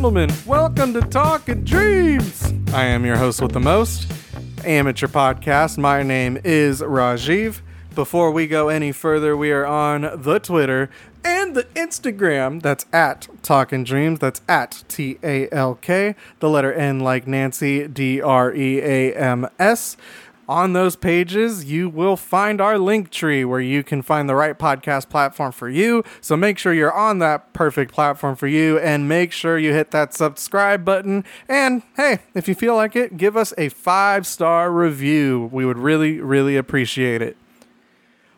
gentlemen, welcome to Talking Dreams. I am your host with the most, amateur podcast. My name is Rajiv. Before we go any further, we are on the Twitter and the Instagram. That's at Talking Dreams. That's at T A L K, the letter N like Nancy, D R E A M S. On those pages, you will find our link tree where you can find the right podcast platform for you. So make sure you're on that perfect platform for you and make sure you hit that subscribe button. And hey, if you feel like it, give us a five star review. We would really, really appreciate it.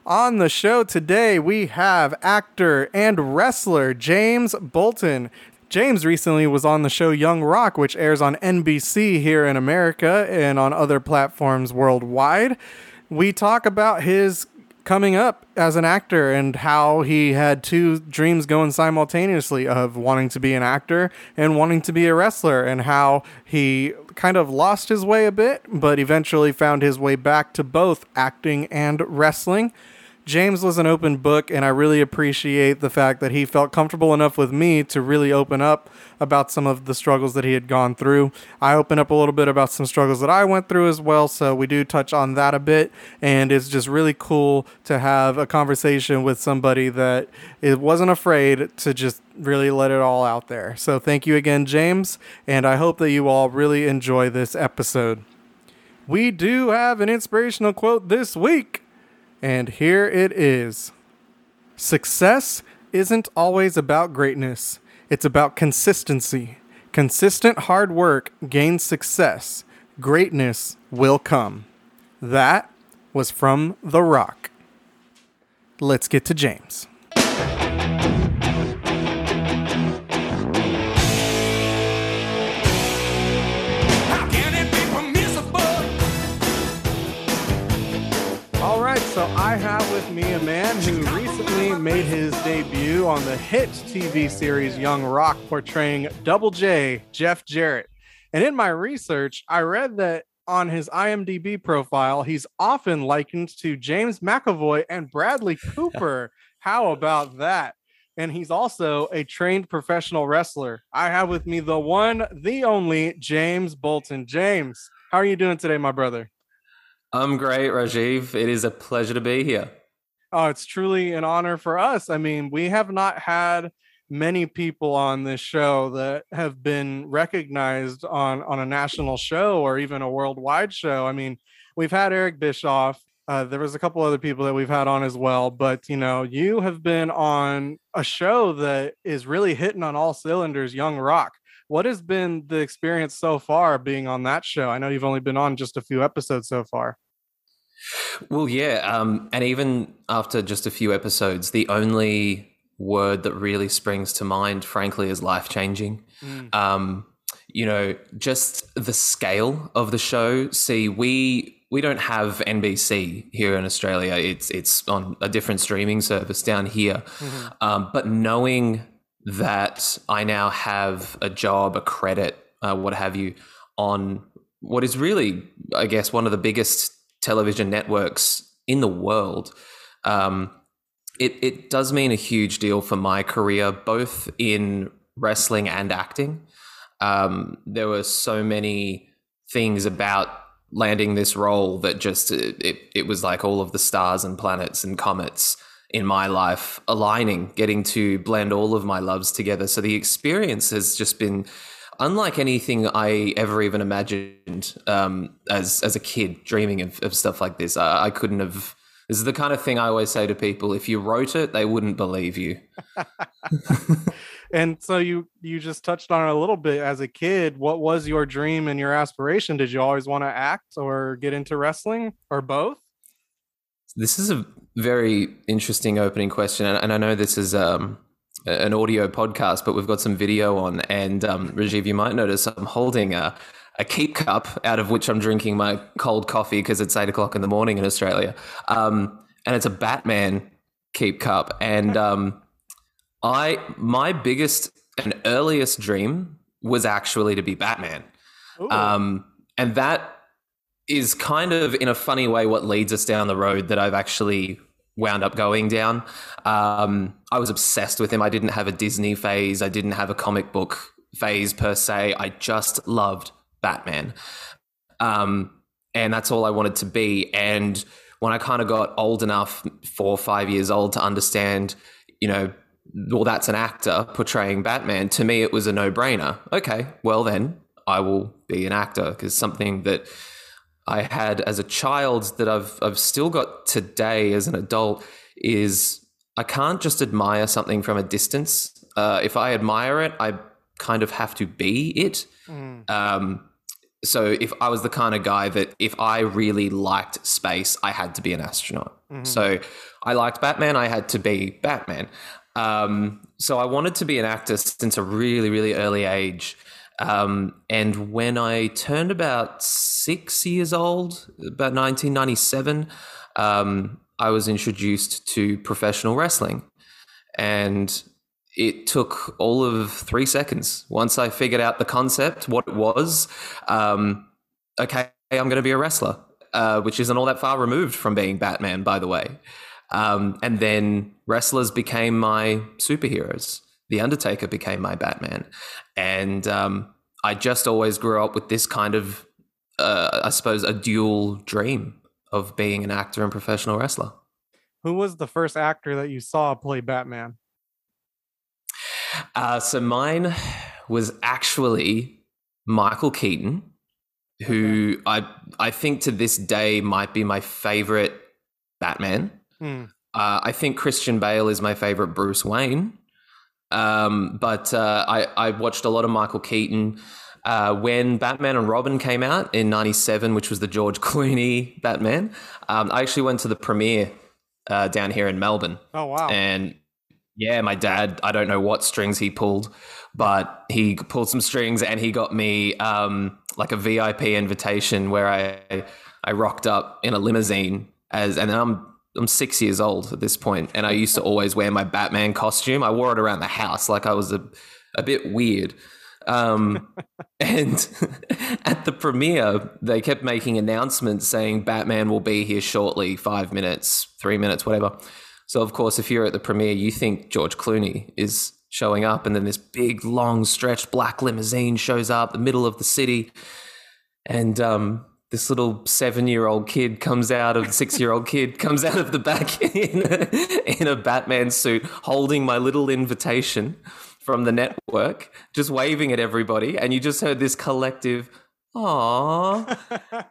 On the show today, we have actor and wrestler James Bolton. James recently was on the show Young Rock, which airs on NBC here in America and on other platforms worldwide. We talk about his coming up as an actor and how he had two dreams going simultaneously of wanting to be an actor and wanting to be a wrestler and how he kind of lost his way a bit but eventually found his way back to both acting and wrestling. James was an open book, and I really appreciate the fact that he felt comfortable enough with me to really open up about some of the struggles that he had gone through. I open up a little bit about some struggles that I went through as well, so we do touch on that a bit, and it's just really cool to have a conversation with somebody that it wasn't afraid to just really let it all out there. So thank you again, James, and I hope that you all really enjoy this episode. We do have an inspirational quote this week. And here it is Success isn't always about greatness, it's about consistency. Consistent hard work gains success. Greatness will come. That was from The Rock. Let's get to James. All right, so I have with me a man who recently made his debut on the hit TV series Young Rock, portraying Double J, Jeff Jarrett. And in my research, I read that on his IMDb profile, he's often likened to James McAvoy and Bradley Cooper. How about that? And he's also a trained professional wrestler. I have with me the one, the only James Bolton. James, how are you doing today, my brother? I'm great, Rajiv. It is a pleasure to be here. Oh, it's truly an honor for us. I mean, we have not had many people on this show that have been recognized on on a national show or even a worldwide show. I mean, we've had Eric Bischoff. Uh, there was a couple other people that we've had on as well, but you know, you have been on a show that is really hitting on all cylinders. Young Rock. What has been the experience so far being on that show? I know you've only been on just a few episodes so far. Well, yeah, um, and even after just a few episodes, the only word that really springs to mind, frankly, is life changing. Mm. Um, you know, just the scale of the show. See, we we don't have NBC here in Australia. It's it's on a different streaming service down here. Mhm. Um, but knowing that I now have a job, a credit, uh, what have you, on what is really, I guess, one of the biggest television networks in the world, um, it, it does mean a huge deal for my career, both in wrestling and acting. Um, there were so many things about landing this role that just it, it was like all of the stars and planets and comets in my life aligning, getting to blend all of my loves together. So the experience has just been unlike anything I ever even imagined um, as as a kid, dreaming of, of stuff like this. I, I couldn't have. This is the kind of thing I always say to people: if you wrote it, they wouldn't believe you. and so you you just touched on it a little bit as a kid what was your dream and your aspiration did you always want to act or get into wrestling or both This is a very interesting opening question, and, and I know this is um, an audio podcast, but we've got some video on. And um, Rajiv, you might notice I'm holding a, a keep cup out of which I'm drinking my cold coffee because it's eight o'clock in the morning in Australia, um, and it's a Batman keep cup. And um, I, my biggest and earliest dream was actually to be Batman. Um, and that is kind of, in a funny way, what leads us down the road that I've actually wound up going down. Um, I was obsessed with him. I didn't have a Disney phase. I didn't have a comic book phase per se. I just loved Batman. Um, and that's all I wanted to be. And when I kind of got old enough, four or five years old, to understand, you know, well, that's an actor portraying Batman, to me, it was a no brainer. Okay, well, then I will be an actor because something that I had as a child that I've, I've still got today as an adult is I can't just admire something from a distance. Uh, if I admire it, I kind of have to be it. Um, so if I was the kind of guy that if I really liked space, I had to be an astronaut. So I liked Batman, I had to be Batman. Um, so I wanted to be an actor since a really, really early age. Um, and when I turned about six years old, about 1997, um, I was introduced to professional wrestling. And it took all of three seconds. Once I figured out the concept, what it was, um, okay, I'm going to be a wrestler, uh, which isn't all that far removed from being Batman, by the way. Um, and then wrestlers became my superheroes. The Undertaker became my Batman. And um, I just always grew up with this kind of, uh, I suppose, a dual dream of being an actor and professional wrestler. Who was the first actor that you saw play Batman? Uh, so mine was actually Michael Keaton, who I I think to this day might be my favorite Batman. Hmm. Uh, I think Christian Bale is my favorite Bruce Wayne. Um, but uh, I, I watched a lot of Michael Keaton. Uh, when Batman and Robin came out in 97, which was the George Clooney Batman, um, I actually went to the premiere uh, down here in Melbourne. Oh wow! And yeah, my dad, I don't know what strings he pulled, but he pulled some strings and he got me um, like a VIP invitation where I I rocked up in a limousine as and I'm I'm six years old at this point, and I used to always wear my Batman costume. I wore it around the house like I was a a bit weird. Um, and at the premiere, they kept making announcements saying Batman will be here shortly, five minutes, three minutes, whatever. So, of course, if you're at the premiere, you think George Clooney is showing up, and then this big, long, stretched black limousine shows up, the middle of the city, and um, this little seven-year-old kid comes out of six-year-old kid comes out of the back in a, in a Batman suit, holding my little invitation from the network, just waving at everybody, and you just heard this collective, "Aww."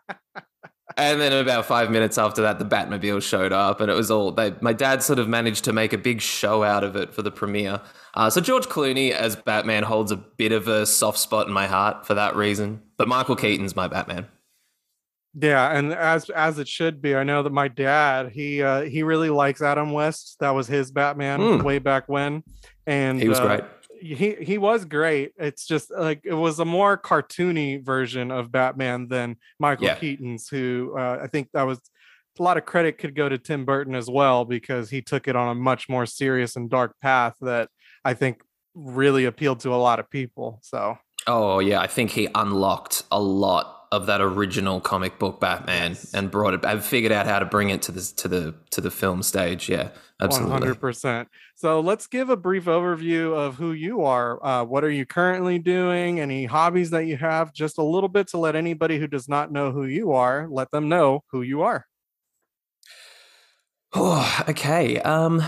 And then about five minutes after that, the Batmobile showed up, and it was all. They, my dad sort of managed to make a big show out of it for the premiere. Uh, so George Clooney as Batman holds a bit of a soft spot in my heart for that reason. But Michael Keaton's my Batman. Yeah, and as as it should be. I know that my dad he uh, he really likes Adam West. That was his Batman Hmm. way back when, and He was uh, great. He he was great. It's just like it was a more cartoony version of Batman than Michael Yeah. Keaton's. Who uh, I think that was a lot of credit could go to Tim Burton as well because he took it on a much more serious and dark path that I think really appealed to a lot of people. So Oh yeah, I think he unlocked a lot of that original comic book Batman Yes. and brought it. I've figured out how to bring it to the to the to the film stage. Yeah, absolutely. 100%. So let's give a brief overview of who you are. Uh, what are you currently doing? Any hobbies that you have? Just a little bit to let anybody who does not know who you are, let them know who you are. Oh, okay. Um,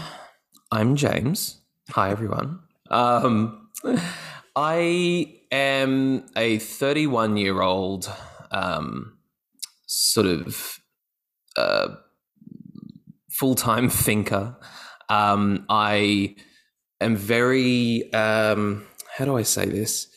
I'm James. Hi, everyone. Um, I am a 31 year old, um, sort of uh, full time thinker. Um, I am very, um, how do I say this?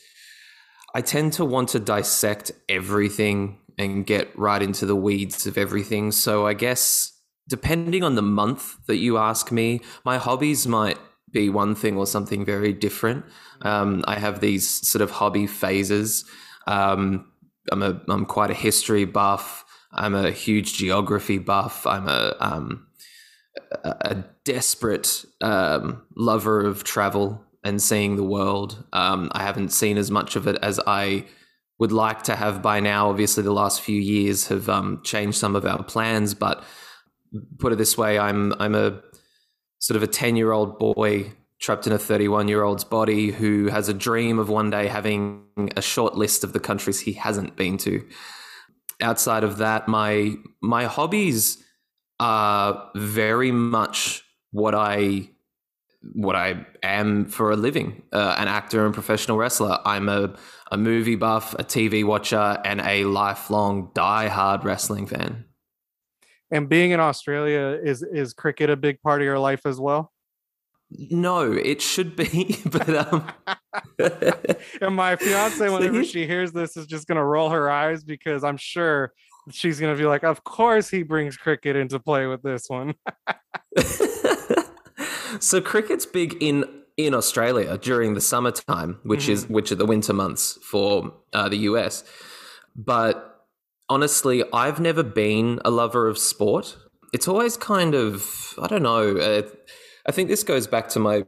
I tend to want to dissect everything and get right into the weeds of everything. So I guess depending on the month that you ask me, my hobbies might be one thing or something very different. Um, I have these sort of hobby phases. Um, I'm a I'm quite a history buff. I'm a huge geography buff. I'm a um, a, desperate um, lover of travel and seeing the world. Um, I haven't seen as much of it as I would like to have by now. Obviously, the last few years have um, changed some of our plans, but put it this way, I'm I'm a sort of a ten year old boy trapped in a 31 year old's body who has a dream of one day having a short list of the countries he hasn't been to. Outside of that, my my hobbies are very much what I what I am for a living uh, an actor and professional wrestler. I'm a, a movie buff, a TV watcher, and a lifelong die-hard wrestling fan. And being in Australia is is cricket a big part of your life as well? No, it should be, but um, And my fiance, whenever she hears this, is just gonna roll her eyes because I'm sure she's gonna be like, "Of course he brings cricket into play with this one." so cricket's big in in Australia during the summertime, which is which are the winter months for uh, the US. But honestly, I've never been a lover of sport. It's always kind of I don't know. Uh, I think this goes back to my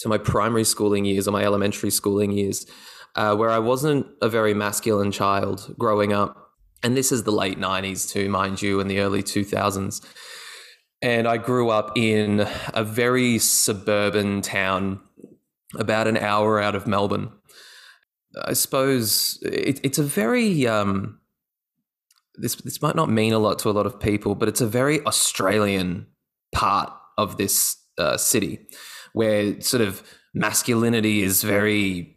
to my primary schooling years or my elementary schooling years, uh, where I wasn't a very masculine child growing up. And this is the late '90s too, mind you, and the early 2000s. And I grew up in a very suburban town, about an hour out of Melbourne. I suppose it, it's a very um, this this might not mean a lot to a lot of people, but it's a very Australian part of this uh, city, where sort of masculinity is very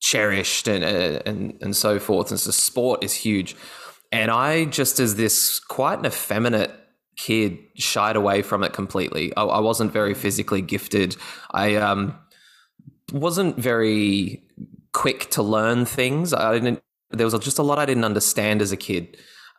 cherished and uh, and and so forth, and so sport is huge. And I just as this quite an effeminate kid shied away from it completely. I, I wasn't very physically gifted. I um wasn't very quick to learn things. I didn't. There was just a lot I didn't understand as a kid.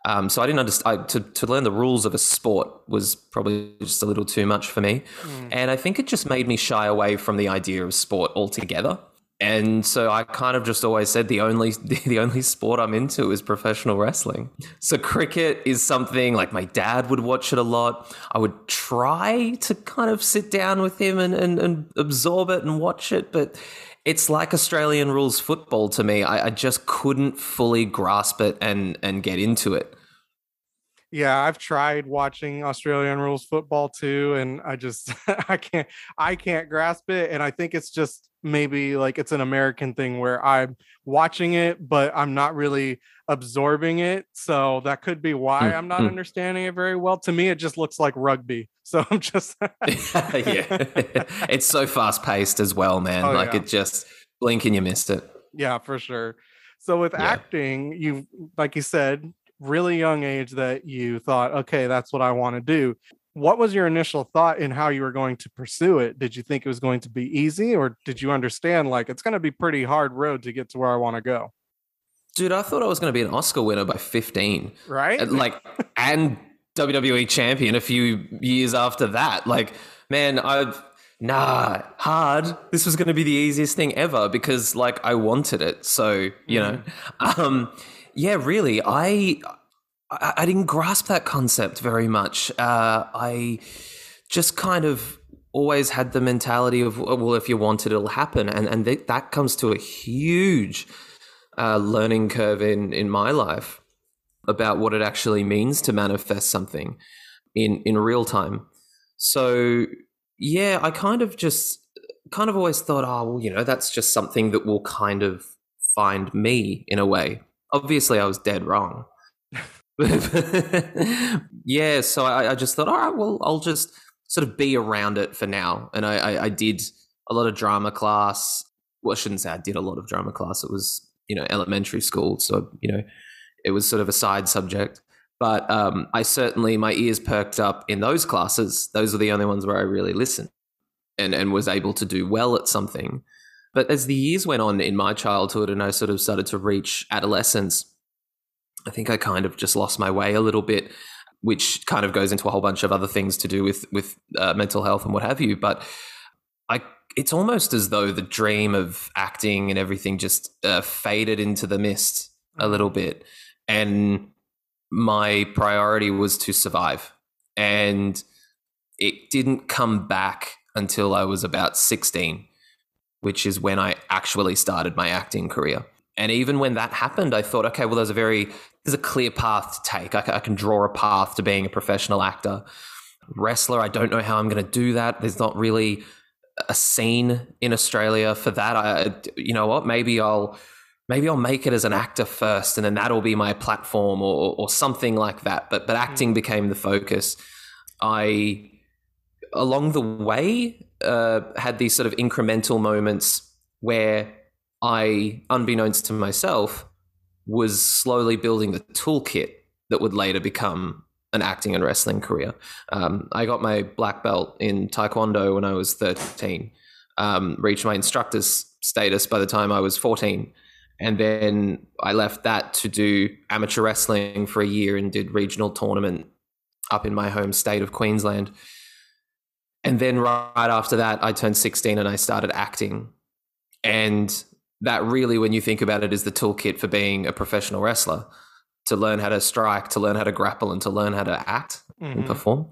Um, so I didn't understand to, to learn the rules of a sport was probably just a little too much for me, and I think it just made me shy away from the idea of sport altogether. And so I kind of just always said the only the only sport I'm into is professional wrestling. So cricket is something like my dad would watch it a lot. I would try to kind of sit down with him and, and, and absorb it and watch it, but it's like Australian rules football to me. I, I just couldn't fully grasp it and and get into it. Yeah, I've tried watching Australian rules football too, and I just I can't I can't grasp it. And I think it's just maybe like it's an American thing where I'm watching it, but I'm not really absorbing it. So that could be why Mm, I'm not mm. understanding it very well. To me, it just looks like rugby. So I'm just yeah, it's so fast paced as well, man. Oh, like yeah. it just blink and you missed it. yeah, for sure. So with Yeah. acting, you like you said, really young age that you thought, okay, that's what I want to do. What was your initial thought in how you were going to pursue it? Did you think it was going to be easy or did you understand like it's going to be pretty hard road to get to where I want to go? Dude, I thought I was going to be an Oscar winner by 15. Right? Like and WWE champion a few years after that. Like, man, I've, nah, hard. This was going to be the easiest thing ever because like I wanted it. So, you know. Um yeah, really. I I, didn't grasp that concept very much. Uh I just kind of always had the mentality of well if you want it it'll happen and and th- that comes to a huge uh, learning curve in in my life about what it actually means to manifest something in in real time. So yeah, I kind of just kind of always thought, oh well, you know, that's just something that will kind of find me in a way. Obviously, I was dead wrong. yeah, so I, I just thought, all right, well, I'll just sort of be around it for now. And I, I, I did a lot of drama class. Well, I shouldn't say I did a lot of drama class. It was, you know, elementary school. So, you know, it was sort of a side subject. But um, I certainly, my ears perked up in those classes. Those are the only ones where I really listened and, and was able to do well at something. But as the years went on in my childhood and I sort of started to reach adolescence, I think I kind of just lost my way a little bit, which kind of goes into a whole bunch of other things to do with with uh, mental health and what have you. But I, it's almost as though the dream of acting and everything just uh, faded into the mist a little bit, and my priority was to survive, and it didn't come back until I was about sixteen, which is when I actually started my acting career. And even when that happened, I thought, okay, well, there's a very there's a clear path to take. I, I can draw a path to being a professional actor, wrestler. I don't know how I'm going to do that. There's not really a scene in Australia for that. I, you know what? Maybe I'll maybe I'll make it as an actor first, and then that'll be my platform, or or something like that. But but acting hmm. became the focus. I along the way uh, had these sort of incremental moments where I, unbeknownst to myself, was slowly building the toolkit that would later become an acting and wrestling career. Um, I got my black belt in Taekwondo when I was 13, um, reached my instructor's status by the time I was 14. And then I left that to do amateur wrestling for a year and did regional tournament up in my home state of Queensland. And then right after that, I turned 16 and I started acting. And that really, when you think about it, is the toolkit for being a professional wrestler to learn how to strike, to learn how to grapple, and to learn how to act and Mhm. perform.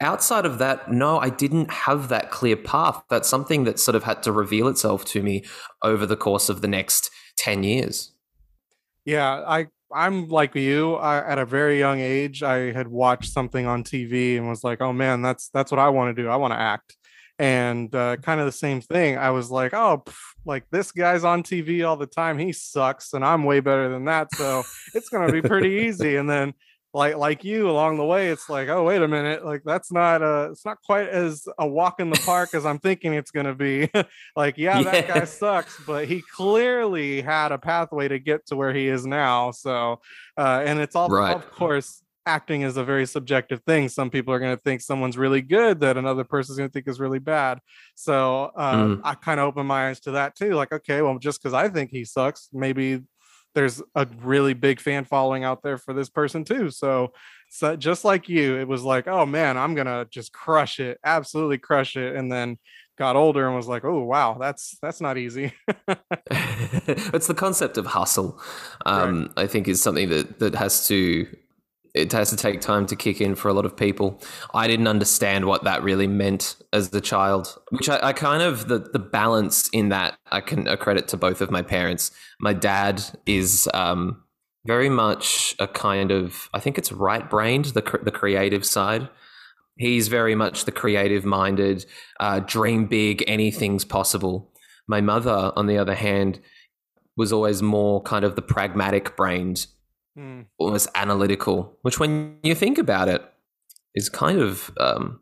Outside of that, no, I didn't have that clear path. That's something that sort of had to reveal itself to me over the course of the next 10 years. Yeah, I I'm like you. I, at a very young age, I had watched something on TV and was like, "Oh man, that's that's what I want to do. I want to act." And uh, kind of the same thing. I was like, "Oh, pff, like this guy's on TV all the time. He sucks, and I'm way better than that. So it's gonna be pretty easy." And then, like like you, along the way, it's like, "Oh, wait a minute. Like that's not uh it's not quite as a walk in the park as I'm thinking it's gonna be." like, yeah, that guy sucks, but he clearly had a pathway to get to where he is now. So, uh, and it's all, Right. of course, acting is a very subjective thing. Some people are going to think someone's really good that another person's going to think is really bad. So, uh, Mm. I kind of open my eyes to that too. Like, okay, well, just because I think he sucks, maybe there's a really big fan following out there for this person too. So, so just like you, it was like, oh man, I'm gonna just crush it, absolutely crush it, and then got older and was like, oh wow, that's that's not easy. it's the concept of hustle. Um, I think is something that that has to it has to take time to kick in for a lot of people. I didn't understand what that really meant as a child, which I, I kind of the the balance in that I can accredit to both of my parents. My dad is um, very much a kind of I think it's right brained the the creative side. He's very much the creative minded, uh, dream big, anything's possible. My mother, on the other hand, was always more kind of the pragmatic brained, Hmm. almost analytical. Which, when you think about it, is kind of um,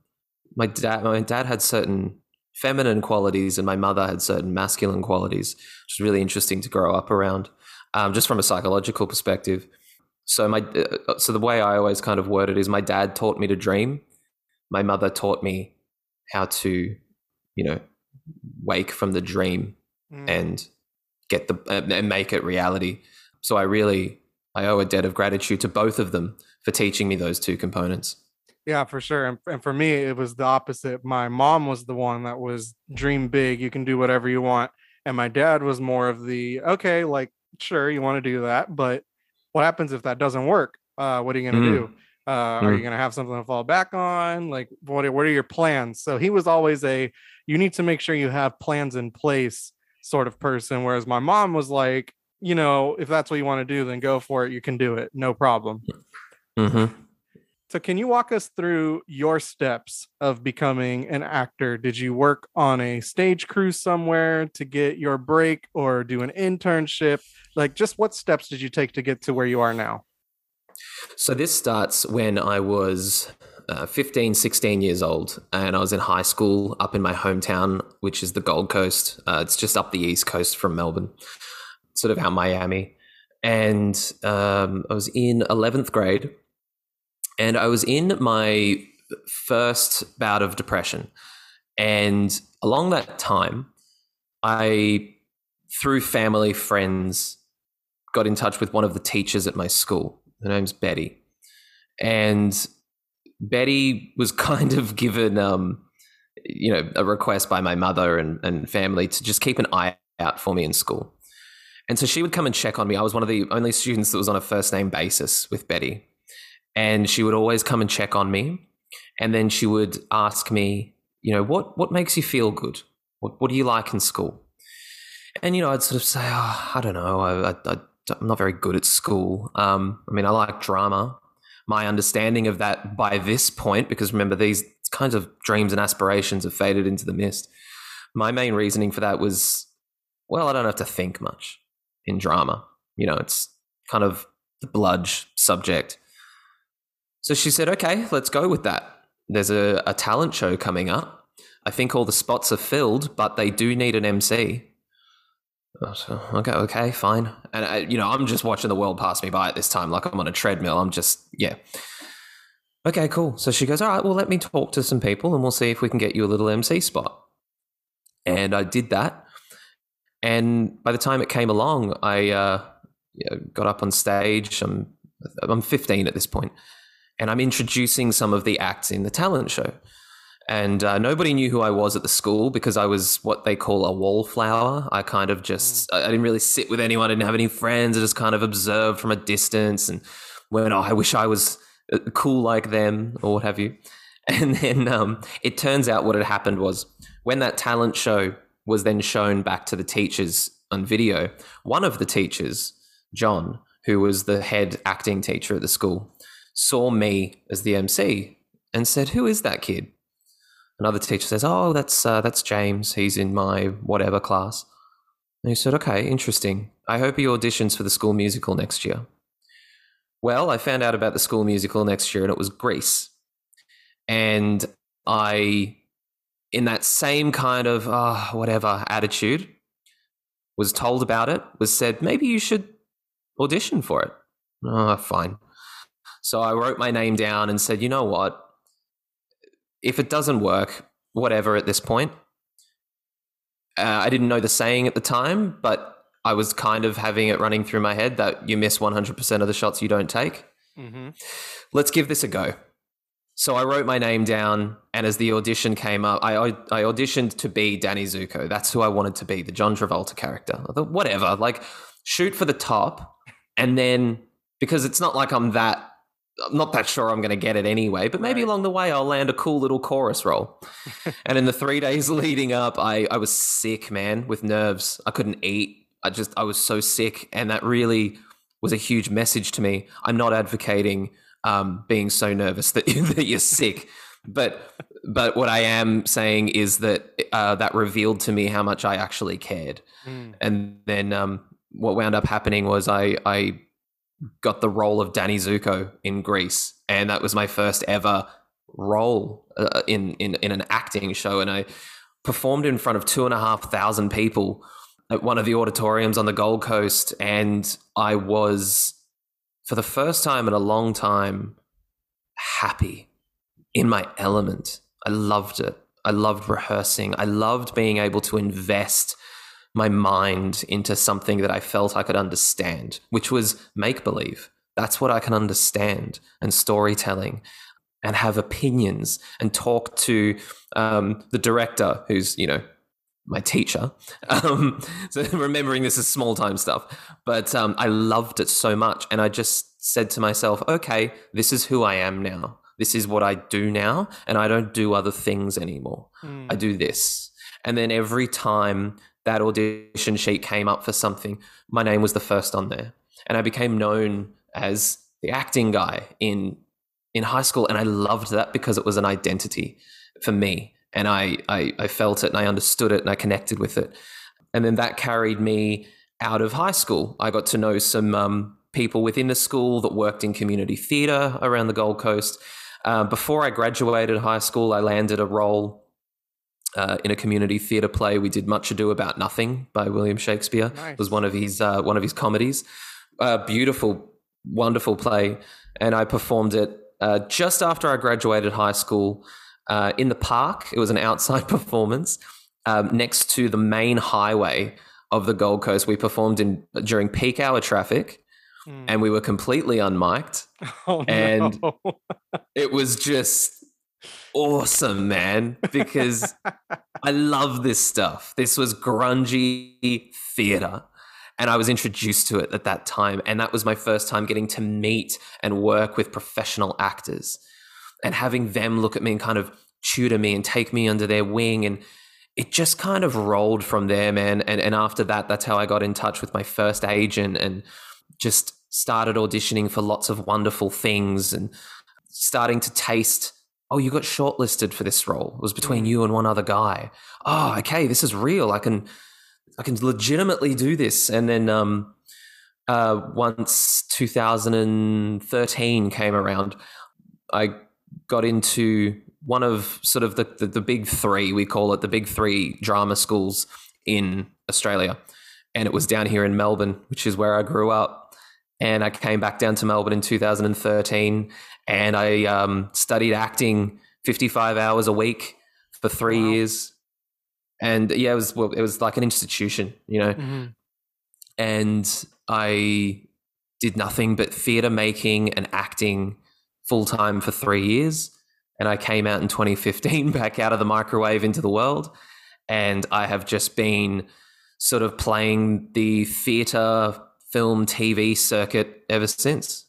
my dad. My dad had certain feminine qualities, and my mother had certain masculine qualities, which is really interesting to grow up around, um, just from a psychological perspective. So my uh, so the way I always kind of word it is, my dad taught me to dream. My mother taught me how to, you know, wake from the dream Mm. and get the uh, and make it reality. So I really I owe a debt of gratitude to both of them for teaching me those two components. Yeah, for sure. And, and for me, it was the opposite. My mom was the one that was dream big. You can do whatever you want. And my dad was more of the, okay, like, sure, you want to do that. But what happens if that doesn't work? Uh, what are you going to Mm. do? Uh, Are you going to have something to fall back on? Like, what, are- what are your plans? So he was always a, you need to make sure you have plans in place sort of person. Whereas my mom was like, you know, if that's what you want to do, then go for it. You can do it. No problem. hmm So, can you walk us through your steps of becoming an actor? Did you work on a stage crew somewhere to get your break or do an internship? Like, just what steps did you take to get to where you are now? So this starts when I was uh, 15, 16 years old, and I was in high school up in my hometown, which is the Gold Coast. Uh, it's just up the east coast from Melbourne, sort of out Miami. And um, I was in 11th grade, and I was in my first bout of depression. And along that time, I, through family, friends, got in touch with one of the teachers at my school. Her name's Betty. And Betty was kind of given, um, you know, a request by my mother and, and family to just keep an eye out for me in school. And so she would come and check on me. I was one of the only students that was on a first name basis with Betty. And she would always come and check on me. And then she would ask me, you know, what, what makes you feel good? What, what do you like in school? And, you know, I'd sort of say, oh, I don't know. I, I, I, I'm not very good at school. Um, I mean, I like drama. My understanding of that by this point, because remember, these kinds of dreams and aspirations have faded into the mist, my main reasoning for that was, well, I don't have to think much in drama. You know, it's kind of the bludge subject. So she said, okay, let's go with that. There's a, a talent show coming up. I think all the spots are filled, but they do need an MC. So, okay, okay, fine. And I, you know, I'm just watching the world pass me by at this time, like I'm on a treadmill. I'm just, yeah. Okay, cool. So she goes, all right, well, let me talk to some people and we'll see if we can get you a little MC spot. And I did that. And by the time it came along, I uh, yeah, got up on stage. I'm, I'm 15 at this point, and I'm introducing some of the acts in the talent show. And uh, nobody knew who I was at the school because I was what they call a wallflower. I kind of just, I I didn't really sit with anyone. I didn't have any friends. I just kind of observed from a distance and went, oh, I wish I was uh, cool like them or what have you. And then um, it turns out what had happened was when that talent show was then shown back to the teachers on video, one of the teachers, John, who was the head acting teacher at the school, saw me as the MC and said, Who is that kid? Another teacher says, "Oh, that's uh, that's James. He's in my whatever class." And he said, "Okay, interesting. I hope he auditions for the school musical next year." Well, I found out about the school musical next year, and it was Grease. And I, in that same kind of ah whatever attitude, was told about it. Was said maybe you should audition for it. Oh, fine. So I wrote my name down and said, you know what? if it doesn't work, whatever at this point. Uh, I didn't know the saying at the time, but I was kind of having it running through my head that you miss 100% of the shots you don't take. Mm-hmm. Let's give this a go. So I wrote my name down, and as the audition came up, I, I, auditioned to be Danny Zuko. That's who I wanted to be, the John Travolta character. I thought, whatever, like shoot for the top, and then because it's not like I'm that I'm not that sure I'm going to get it anyway, but maybe Right. along the way I'll land a cool little chorus role. and in the three days leading up, I, I was sick, man, with nerves. I couldn't eat. I just, I was so sick. And that really was a huge message to me. I'm not advocating um, being so nervous that, that you're sick. But, but what I am saying is that uh, that revealed to me how much I actually cared. Mm. And then um, what wound up happening was I, I got the role of Danny Zuko in Grease, and that was my first ever role uh, in, in in an acting show, and I performed in front of two and a half thousand people at one of the auditoriums on the Gold Coast, and I was for the first time in a long time happy in my element. I loved it. I loved rehearsing. I loved being able to invest my mind into something that I felt I could understand, which was make believe. That's what I can understand, and storytelling, and have opinions, and talk to um, the director, who's you know my teacher. Um, so remembering this is small time stuff, but um, I loved it so much, and I just said to myself, okay, this is who I am now. This is what I do now, and I don't do other things anymore. Mm. I do this. And then every time that audition sheet came up for something, my name was the first on there. And I became known as the acting guy in in high school. And I loved that because it was an identity for me. And I, I, I felt it and I understood it and I connected with it. And then that carried me out of high school. I got to know some um, people within the school that worked in community theatre around the Gold Coast. Uh, before I graduated high school, I landed a role uh, in a community theatre play. We did Much Ado About Nothing by William Shakespeare. Nice. It was one of his uh, one of his comedies. Uh, beautiful, wonderful play, and I performed it uh, just after I graduated high school uh, in the park. It was an outside performance um, next to the main highway of the Gold Coast. We performed in during peak hour traffic, Mm. and we were completely unmiked. Oh, and- no. It was just awesome, man, because I love this stuff. This was grungy theater. And I was introduced to it at that time. And that was my first time getting to meet and work with professional actors and having them look at me and kind of tutor me and take me under their wing. And it just kind of rolled from there, man. And, and after that, that's how I got in touch with my first agent and just started auditioning for lots of wonderful things and starting to taste oh, you got shortlisted for this role. It was between you and one other guy. Oh, okay, this is real. I can, I can legitimately do this. And then um, uh, once 2013 came around, I got into one of sort of the, the, the big three, we call it the big three drama schools in Australia. And it was down here in Melbourne, which is where I grew up. And I came back down to Melbourne in 2013 and I um, studied acting 55 hours a week for three Wow. years. And yeah, it was, well, it was like an institution, you know? Mhm. and I did nothing but theater making and acting full time for three years. And I came out in 2015 back out of the microwave into the world. And I have just been sort of playing the theater, film, TV circuit ever since.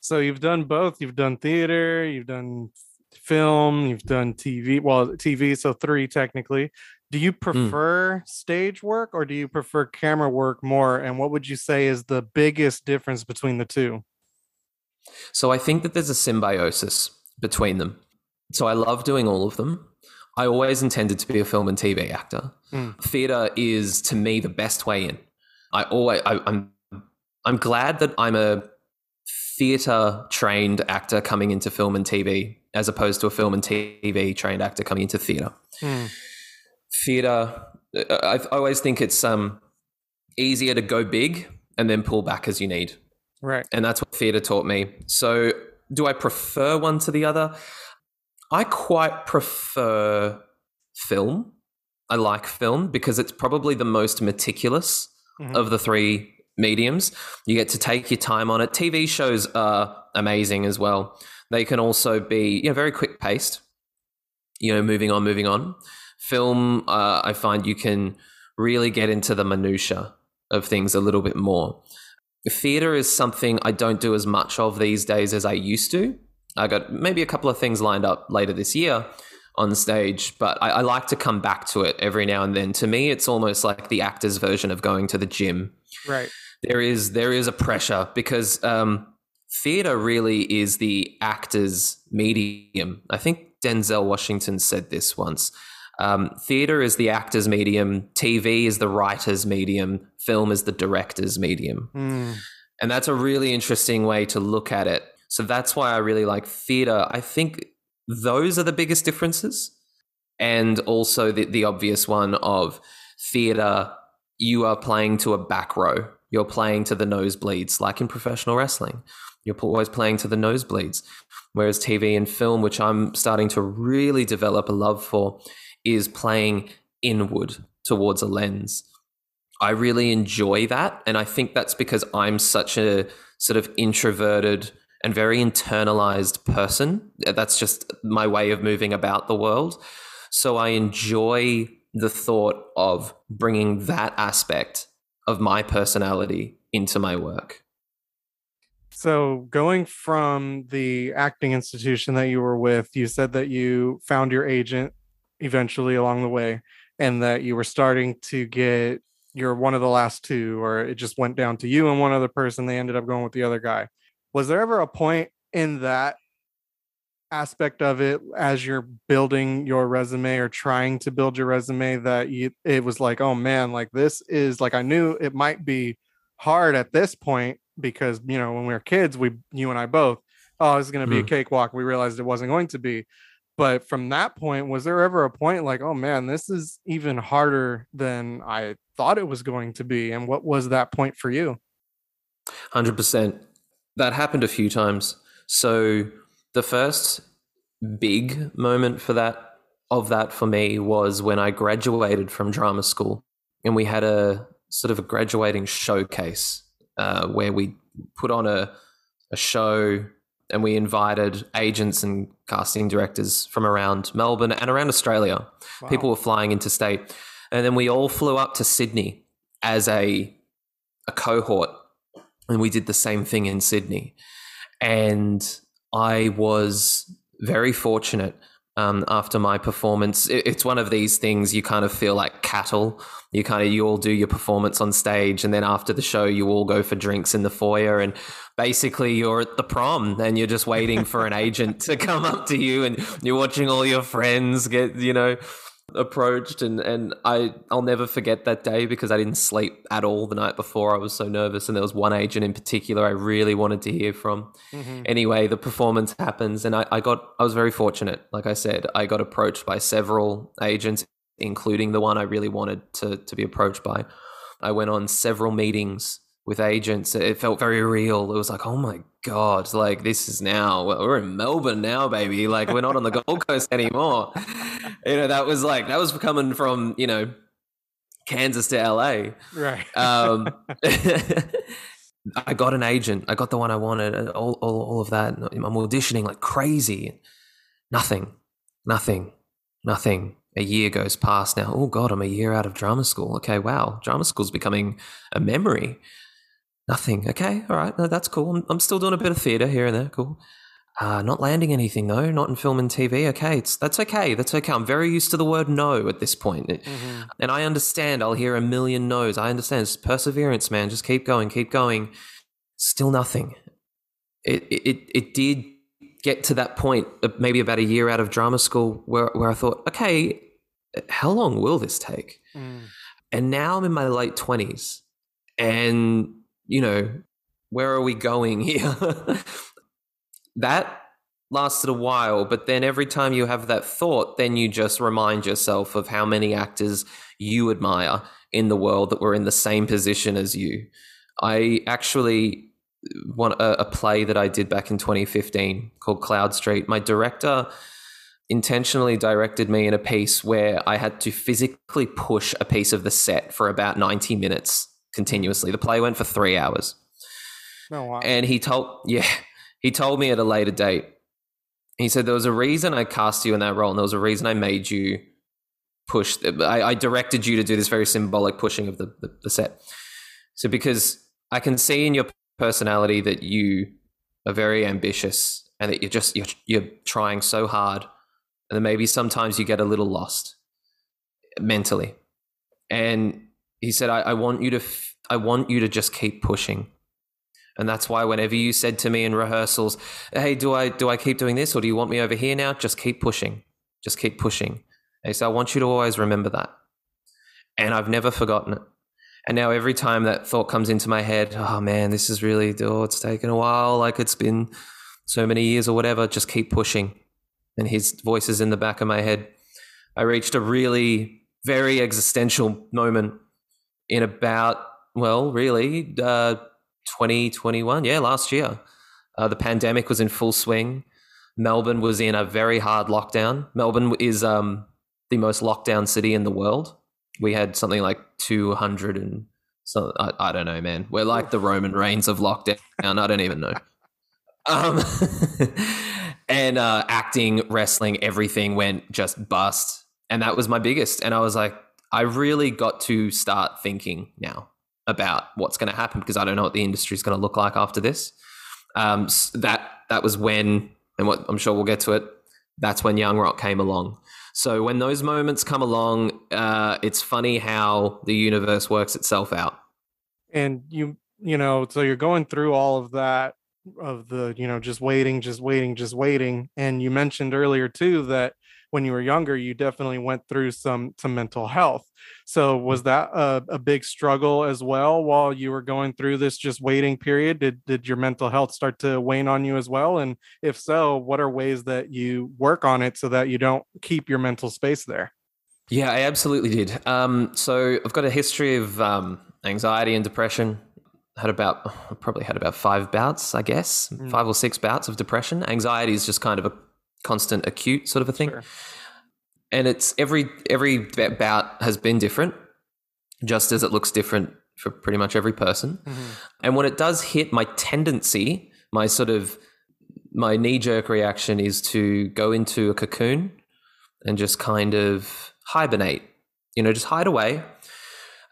So you've done both. You've done theater, you've done film, you've done TV. Well, TV, so three technically. Do you hmm. prefer stage work or do you prefer camera work more? And what would you say is the biggest difference between the two? So I think that there's a symbiosis between them. So I love doing all of them. I always intended to be a film and TV actor. Mm. Theater is to me the best way in. I always I, I'm I'm glad that I'm a theater trained actor coming into film and TV as opposed to a film and TV trained actor coming into theater. Hmm. Theater, I I always think it's um easier to go big and then pull back as you need Right. and that's what theatre taught me. So, do I prefer one to the other? I quite prefer film. I like film because it's probably the most meticulous Mhm. of the three mediums. You get to take your time on it. TV shows are amazing as well. They can also be, you know, very quick paced. You know, moving on, moving on. Film, uh, I find you can really get into the minutia of things a little bit more. Theater is something I don't do as much of these days as I used to. I got maybe a couple of things lined up later this year on stage, but I, I like to come back to it every now and then. To me, it's almost like the actor's version of going to the gym. Right. There is there is a pressure because um, theater really is the actor's medium. I think Denzel Washington said this once. Um, theater is the actor's medium. TV is the writer's medium. Film is the director's medium. Hmm. And that's a really interesting way to look at it. So that's why I really like theater. I think those are the biggest differences. And also the, the obvious one of theater, you are playing to a back row. You're playing to the nosebleeds, like in professional wrestling. You're always playing to the nosebleeds. Whereas TV and film, which I'm starting to really develop a love for, is playing inward towards a lens. I really enjoy that. And I think that's because I'm such a sort of introverted and very internalized person. That's just my way of moving about the world. So I enjoy the thought of bringing that aspect of my personality into my work. So going from the acting institution that you were with, you said that you found your agent eventually along the way and that you were starting to get you're one of the last two or it just went down to you and one other person they ended up going with the other guy. Was there ever a point in that aspect of it as you're building your resume or trying to build your resume that you it was like, "Oh man, like this is like I knew it might be hard at this point because you know when we were kids we you and i both oh this is going to be a Mhm. cakewalk we realized it wasn't going to be but from that point was there ever a point like oh man this is even harder than i thought it was going to be and what was that point for you 100%. That happened a few times. So the first big moment for that of that for me was when I graduated from drama school and we had a sort of a graduating showcase uh, where we put on a, a show and we invited agents and casting directors from around Melbourne and around Australia. Wow. People were flying interstate. And then we all flew up to Sydney as a, a cohort and we did the same thing in Sydney. And I was very fortunate um, after my performance. It, it's one of these things you kind of feel like cattle. You kind of you all do your performance on stage, and then after the show, you all go for drinks in the foyer, and basically you're at the prom, and you're just waiting for an agent to come up to you, and you're watching all your friends get you know approached and and I I'll never forget that day because I didn't sleep at all the night before. I was so nervous and there was one agent in particular I really wanted to hear from. Mm-hmm. Anyway, the performance happens and I, I got I was very fortunate. Like I said, I got approached by several agents, including the one I really wanted to to be approached by. I went on several meetings with agents. It felt very real. It was like, oh my god, like this is now we're in Melbourne now, baby. Like we're not on the Gold Coast anymore. You know, that was like that was coming from you know Kansas to LA. Right. Um, I got an agent. I got the one I wanted. All all, all of that. I'm auditioning like crazy. Nothing. Nothing. Nothing. A year goes past now. Oh God, I'm a year out of drama school. Okay, wow, drama school's becoming a memory. Nothing. Okay, all right, no, that's cool. I'm, I'm still doing a bit of theatre here and there. Cool. Uh, not landing anything though. Not in film and TV. Okay, it's that's okay. That's okay. I'm very used to the word no at this point, It- and I understand. I'll hear a million no's. I understand. It's perseverance, man. Just keep going. Keep going. Still nothing. It it it, did get to that point, uh, maybe about a year out of drama school, where where I thought, okay, how long will this take? Mm. And now I'm in my late twenties, and you know, where are we going here? that lasted a while, but then every time you have that thought, then you just remind yourself of how many actors you admire in the world that were in the same position as you. I actually want a, a play that I did back in 2015 called Cloudstreet. My director intentionally directed me in a piece where I had to physically push a piece of the set for about 90 minutes continuously. The play went for three hours. Oh, wow. And he told, yeah, he told me at a later date. He said there was a reason I cast you in that role, and there was a reason I made you push. I, I directed you to do this very symbolic pushing of the, the, the set. So because I can see in your personality that you are very ambitious and that you're just you're, you're trying so hard, and then maybe sometimes you get a little lost mentally. And he said, I, I want you to f- I want you to just keep pushing. And that's why whenever you said to me in rehearsals, "Hey, do I do I keep doing this or do you want me over here now?" Just keep pushing. Just keep pushing. And he said, "I want you to always remember that." And I've never forgotten it. And now every time that thought comes into my head, oh man, this is really oh, it's taken a while, like it's been so many years or whatever, just keep pushing. And his voice is in the back of my head. I reached a really very existential moment in about, well, really, uh, 2021. Yeah, last year. Uh, the pandemic was in full swing. Melbourne was in a very hard lockdown. Melbourne is um, the most lockdown city in the world. We had something like 200 and so I, I don't know, man. We're like the Roman reigns of lockdown. I don't even know. Um, and uh, acting, wrestling, everything went just bust. And that was my biggest. And I was like, I really got to start thinking now about what's going to happen because I don't know what the industry is going to look like after this. Um, s- that that was when, and what I'm sure we'll get to it. That's when Young Rock came along. So when those moments come along, uh, it's funny how the universe works itself out. and you you know so you're going through all of that of the you know just waiting just waiting just waiting and you mentioned earlier too that when you were younger you definitely went through some some mental health so was that a, a big struggle as well while you were going through this just waiting period did did your mental health start to wane on you as well and if so what are ways that you work on it so that you don't keep your mental space there Yeah, I absolutely did. Um, so I've got a history of um, anxiety and depression. Had about I probably had about five bouts, I guess, five or six bouts of depression. Anxiety is just kind of a constant, acute sort of a thing, Sure. and it's every every bout has been different, just as it looks different for pretty much every person. Mm-hmm. And when it does hit, my tendency, my sort of my knee jerk reaction is to go into a cocoon and just kind of hibernate, you know, just hide away.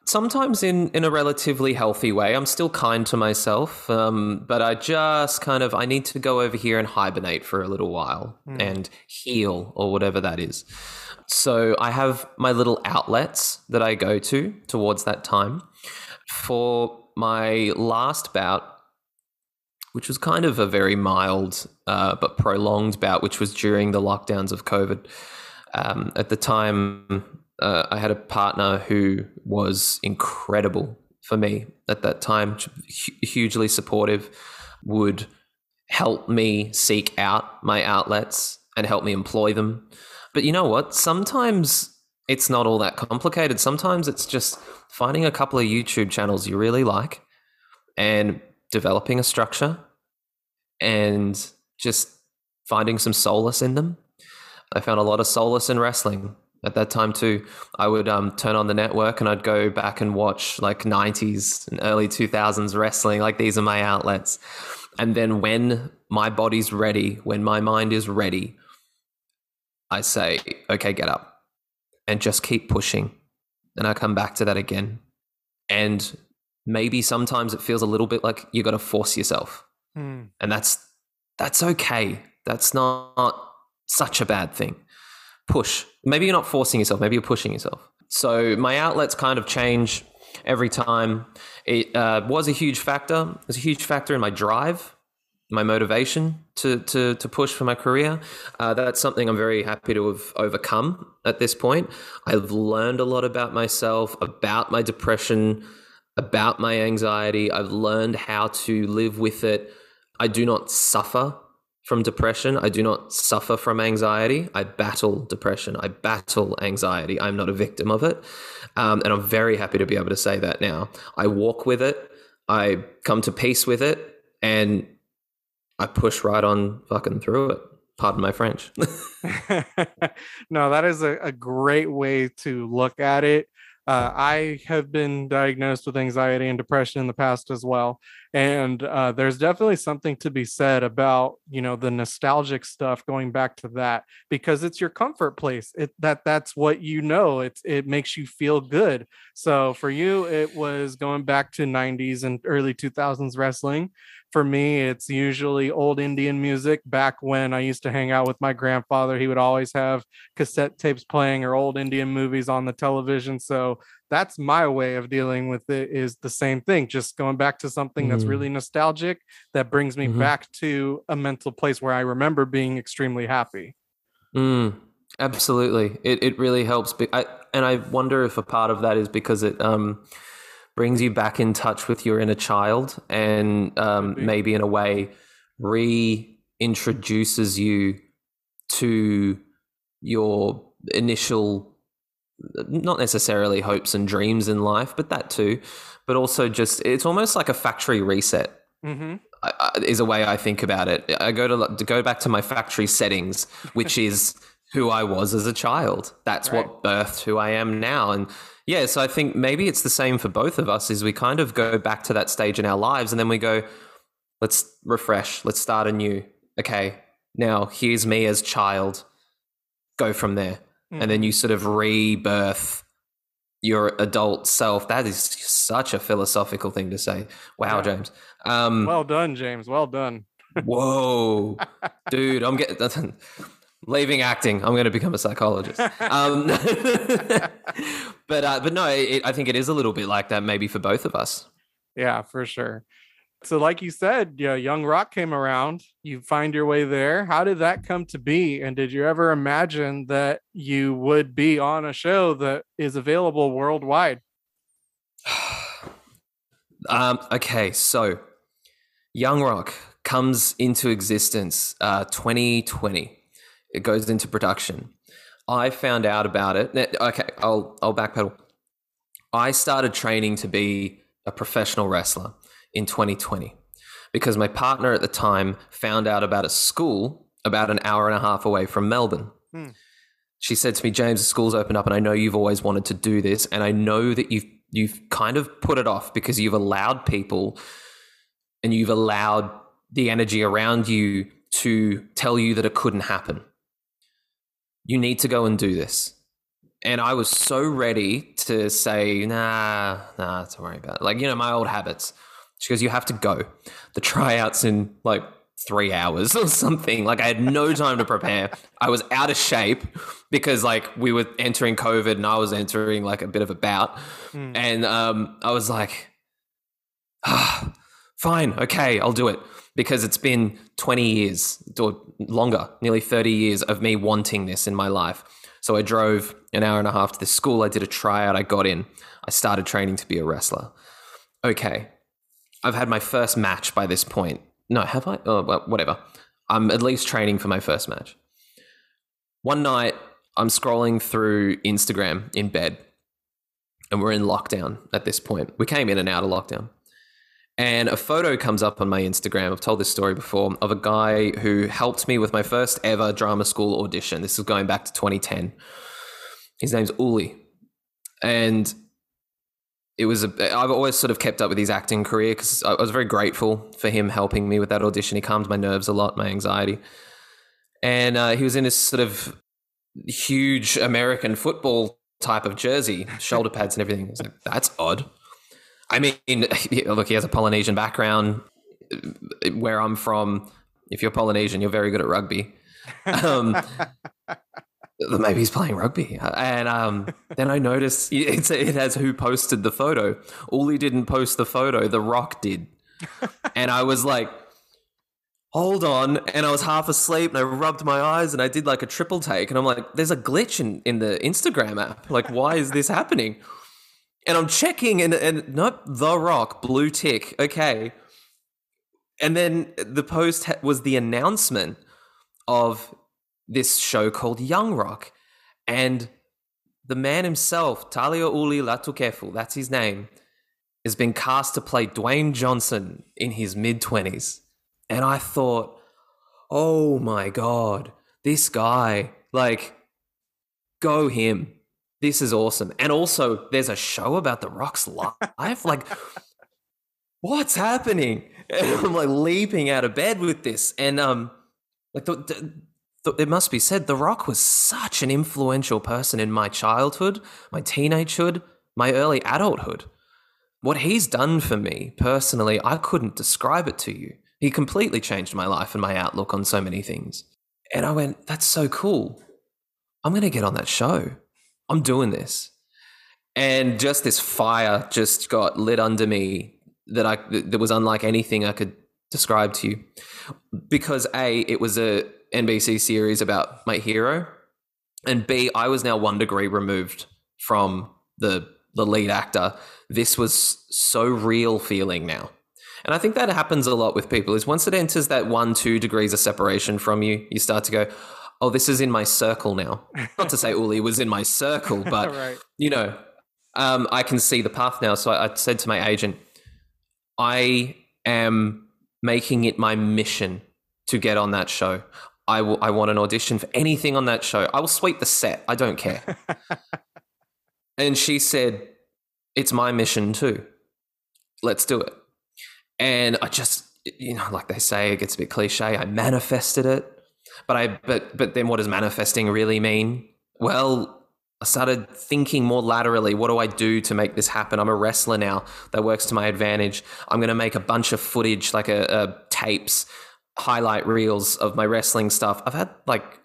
Sometimes in in a relatively healthy way. I'm still kind to myself, um, but I just kind of I need to go over here and hibernate for a little while and heal or whatever that is. So I have my little outlets that I go to towards that time. For my last bout, which was kind of a very mild uh, but prolonged bout, which was during the lockdowns of COVID. Um, at the time, uh, I had a partner who was incredible for me at that time, hugely supportive, would help me seek out my outlets and help me employ them. But you know what? Sometimes it's not all that complicated. Sometimes it's just finding a couple of YouTube channels you really like and developing a structure and just finding some solace in them. I found a lot of solace in wrestling at that time too. I would um, turn on the network and I'd go back and watch like 90s and early 2000s wrestling. Like these are my outlets. And then when my body's ready, when my mind is ready, I say, okay, get up and just keep pushing. And I come back to that again. And maybe sometimes it feels a little bit like you got to force yourself Hmm. and that's that's okay. That's not such a bad thing. Push. Maybe you're not forcing yourself. Maybe you're pushing yourself. So my outlets kind of change every time. It uh, was a huge factor. It was a huge factor in my drive, my motivation to to to push for my career. Uh, that's something I'm very happy to have overcome at this point. I've learned a lot about myself, about my depression, about my anxiety. I've learned how to live with it. I do not suffer from depression. I do not suffer from anxiety. I battle depression. I battle anxiety. I'm not a victim of it. Um, and I'm very happy to be able to say that now. I walk with it. I come to peace with it. And I push right on fucking through it. Pardon my French. no, that is a, a great way to look at it. Uh, I have been diagnosed with anxiety and depression in the past as well, and uh, there's definitely something to be said about you know the nostalgic stuff going back to that because it's your comfort place. It that that's what you know. It's it makes you feel good. So for you, it was going back to '90s and early 2000s wrestling for me, it's usually old Indian music. Back when I used to hang out with my grandfather, he would always have cassette tapes playing or old Indian movies on the television. So that's my way of dealing with it is the same thing, just going back to something that's Mm. really nostalgic that brings me Mhm. back to a mental place where I remember being extremely happy. Mm, absolutely, it it really helps. Be- I, and I wonder if a part of that is because it um, brings you back in touch with your inner child, and um, maybe in a way reintroduces you to your initial, not necessarily hopes and dreams in life, but that too. But also, just it's almost like a factory reset Mm-hmm. Is a way I think about it. I go to, to go back to my factory settings, which is who I was as a child. That's what birthed who I am now. And yeah, so I think maybe it's the same for both of us. Is we kind of go back to that stage in our lives, and then we go, let's refresh, let's start anew. Okay, now here's me as child. Go from there, and then you sort of rebirth your adult self. That is such a philosophical thing to say. Wow, Yeah. James. Um, Well done, James. Well done. Whoa, dude! I'm getting leaving acting. I'm going to become a psychologist. Um, but uh, but no, it, I think it is a little bit like that, maybe for both of us. Yeah, for sure. So, like you said, yeah, Young Rock came around. You find your way there. How did that come to be? And did you ever imagine that you would be on a show that is available worldwide? Um, okay, so Young Rock comes into existence uh, 2020. It goes into production. I found out about it. Okay, I'll I'll backpedal. I started training to be a professional wrestler in 2020 because my partner at the time found out about a school about an hour and a half away from Melbourne. Hmm. She said to me, "James, the school's opened up, and I know you've always wanted to do this, and I know that you've you've kind of put it off because you've allowed people and you've allowed the energy around you to tell you that it couldn't happen. You need to go and do this." And I was so ready to say, nah, nah, don't worry about it. Like, you know, my old habits. She goes, you have to go. The tryouts in like three hours or something. Like I had no time to prepare. I was out of shape because like we were entering COVID and I was entering like a bit of a bout. And um, I was like, ah, fine, okay, I'll do it. Because it's been 20 years or longer, nearly 30 years of me wanting this in my life. So I drove an hour and a half to this school. I did a tryout. I got in. I started training to be a wrestler. Okay. I've had my first match by this point. No, have I? Oh, well, whatever. I'm at least training for my first match. One night, I'm scrolling through Instagram in bed, and we're in lockdown at this point. We came in and out of lockdown. And a photo comes up on my Instagram. I've told this story before of a guy who helped me with my first ever drama school audition. This is going back to 2010. His name's Uli. And it was a, I've always sort of kept up with his acting career because I was very grateful for him helping me with that audition. He calmed my nerves a lot, my anxiety. And uh, he was in this sort of huge American football type of jersey, shoulder pads and everything. Like, that's odd. I mean, look, he has a Polynesian background. Where I'm from, if you're Polynesian, you're very good at rugby. Um, maybe he's playing rugby. And um, then I noticed it's, it has who posted the photo. Uli didn't post the photo, The Rock did. and I was like, hold on. And I was half asleep and I rubbed my eyes and I did like a triple take. And I'm like, there's a glitch in, in the Instagram app. Like, why is this happening? And I'm checking and, and nope, The Rock, blue tick. Okay. And then the post was the announcement of this show called Young Rock. And the man himself, Talia Uli Latukefu, that's his name, has been cast to play Dwayne Johnson in his mid 20s. And I thought, oh my God, this guy, like, go him. This is awesome. And also, there's a show about The Rock's life. like, what's happening? And I'm like leaping out of bed with this. And, um, like, the, the, th- it must be said, The Rock was such an influential person in my childhood, my teenagehood, my early adulthood. What he's done for me personally, I couldn't describe it to you. He completely changed my life and my outlook on so many things. And I went, that's so cool. I'm going to get on that show. I'm doing this. And just this fire just got lit under me that I that was unlike anything I could describe to you. Because A, it was a NBC series about my hero, and B, I was now one degree removed from the the lead actor. This was so real feeling now. And I think that happens a lot with people is once it enters that one, two degrees of separation from you, you start to go, oh, this is in my circle now. Not to say Uli was in my circle, but Right. you know, um, I can see the path now. So I, I said to my agent, I am making it my mission to get on that show. I will- I want an audition for anything on that show. I will sweep the set. I don't care. and she said, It's my mission too. Let's do it. And I just, you know, like they say, it gets a bit cliche. I manifested it. But I but but then what does manifesting really mean? Well, I started thinking more laterally. What do I do to make this happen? I'm a wrestler now. That works to my advantage. I'm going to make a bunch of footage, like a, a tapes, highlight reels of my wrestling stuff. I've had like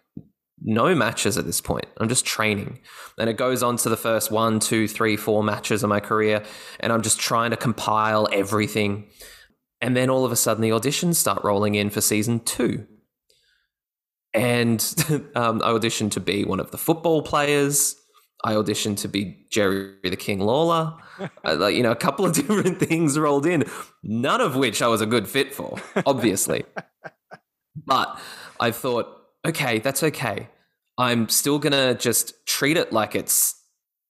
no matches at this point. I'm just training. And it goes on to the first one, two, three, four matches of my career. And I'm just trying to compile everything. And then all of a sudden, the auditions start rolling in for season two. And um, I auditioned to be one of the football players. I auditioned to be Jerry the King Lawler. Uh, like, you know, a couple of different things rolled in, none of which I was a good fit for, obviously. but I thought, okay, that's okay. I'm still going to just treat it like it's,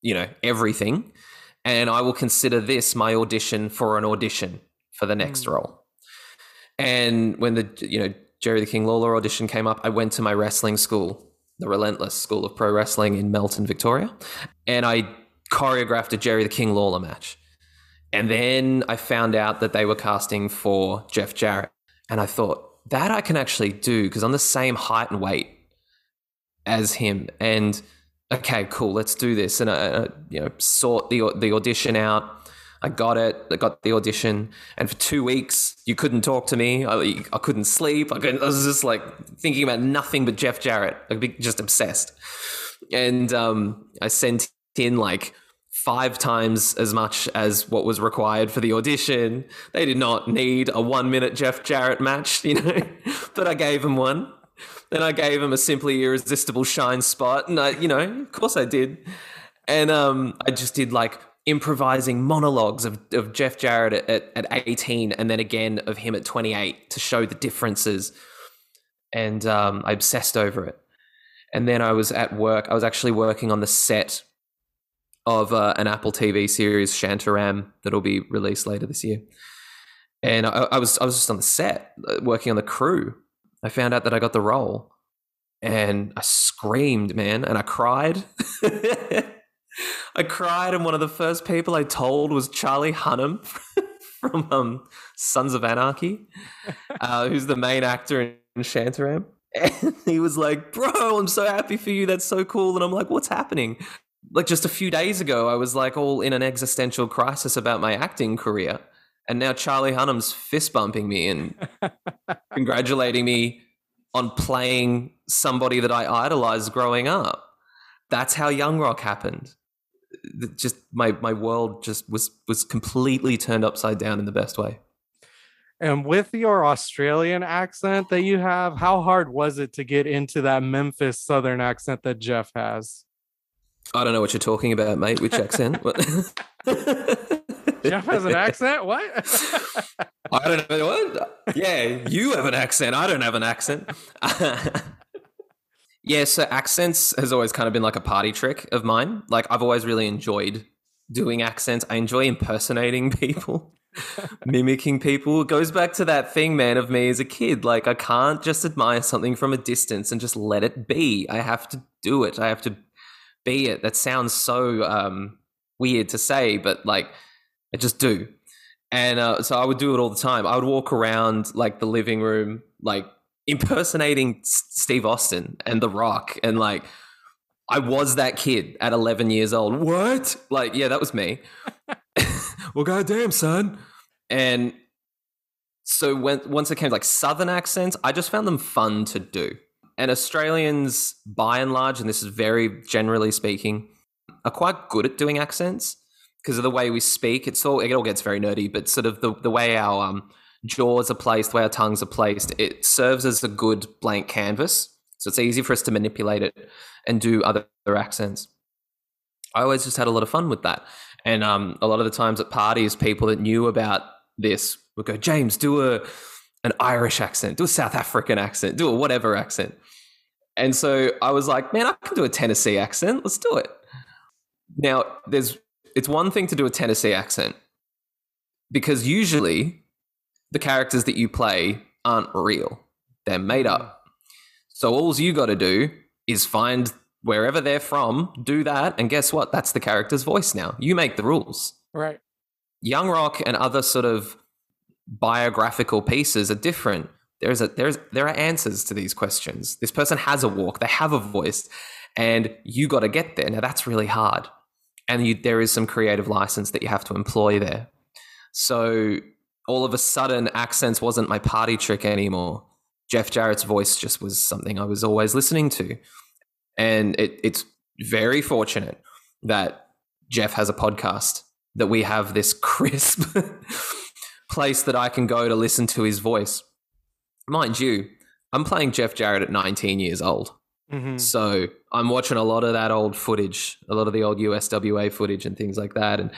you know, everything. And I will consider this my audition for an audition for the next role. And when the, you know, Jerry the King Lawler audition came up, I went to my wrestling school, the Relentless School of Pro Wrestling in Melton, Victoria. And I choreographed a Jerry the King Lawler match. And then I found out that they were casting for Jeff Jarrett. And I thought, that I can actually do because I'm the same height and weight as him. And okay, cool, let's do this. And I, you know, sort the the audition out. I got it. I got the audition, and for two weeks, you couldn't talk to me. I, I couldn't sleep. I, couldn't, I was just like thinking about nothing but Jeff Jarrett. Like be- just obsessed. And um, I sent in like five times as much as what was required for the audition. They did not need a one minute Jeff Jarrett match, you know, but I gave them one. Then I gave him a simply irresistible shine spot, and I, you know, of course I did. And um, I just did like improvising monologues of, of Jeff Jarrett at, at, at 18 and then again of him at 28 to show the differences. And um, I obsessed over it. And then I was at work. I was actually working on the set of uh, an Apple TV series, Shantaram, that'll be released later this year. And I, I was I was just on the set uh, working on the crew. I found out that I got the role, and I screamed, man, and I cried. I cried, and one of the first people I told was Charlie Hunnam from um, Sons of Anarchy, uh, who's the main actor in Shantaram. And he was like, Bro, I'm so happy for you. That's so cool. And I'm like, What's happening? Like, just a few days ago, I was like all in an existential crisis about my acting career. And now Charlie Hunnam's fist bumping me and congratulating me on playing somebody that I idolized growing up. That's how Young Rock happened. Just my my world just was was completely turned upside down in the best way. And with your Australian accent that you have, how hard was it to get into that Memphis Southern accent that Jeff has? I don't know what you're talking about, mate. Which accent? Jeff has an accent? What? I don't know what. Yeah, you have an accent. I don't have an accent. Yeah, so accents has always kind of been like a party trick of mine. Like I've always really enjoyed doing accents. I enjoy impersonating people, mimicking people. It goes back to that thing, man, of me as a kid. Like I can't just admire something from a distance and just let it be. I have to do it. I have to be it. That sounds so um, weird to say, but like I just do. And uh, so I would do it all the time. I would walk around like the living room, like impersonating Steve Austin and The Rock, and like I was that kid at 11 years old. What? Like, yeah, that was me. well, goddamn, son. And so when once it came to like Southern accents, I just found them fun to do. And Australians, by and large, and this is very generally speaking, are quite good at doing accents because of the way we speak. It's all it all gets very nerdy, but sort of the, the way our um, jaws are placed, the way our tongues are placed, it serves as a good blank canvas. So it's easy for us to manipulate it and do other accents. I always just had a lot of fun with that. And um, a lot of the times at parties, people that knew about this would go, James, do a an Irish accent, do a South African accent, do a whatever accent. And so I was like, man, I can do a Tennessee accent. Let's do it. Now, there's it's one thing to do a Tennessee accent because usually the characters that you play aren't real. They're made up. Mm. So all you got to do is find wherever they're from, do that, and guess what? That's the character's voice now. You make the rules. right. Young Rock and other sort of biographical pieces are different. There's a there's there are answers to these questions. This person has a walk, they have a voice, and you got to get there. Now that's really hard, and you, there is some creative license that you have to employ there. So all of a sudden, accents wasn't my party trick anymore. Jeff Jarrett's voice just was something I was always listening to, and it, it's very fortunate that Jeff has a podcast that we have this crisp place that I can go to listen to his voice. Mind you, I'm playing Jeff Jarrett at 19 years old. Mhm. So I'm watching a lot of that old footage, a lot of the old USWA footage and things like that, and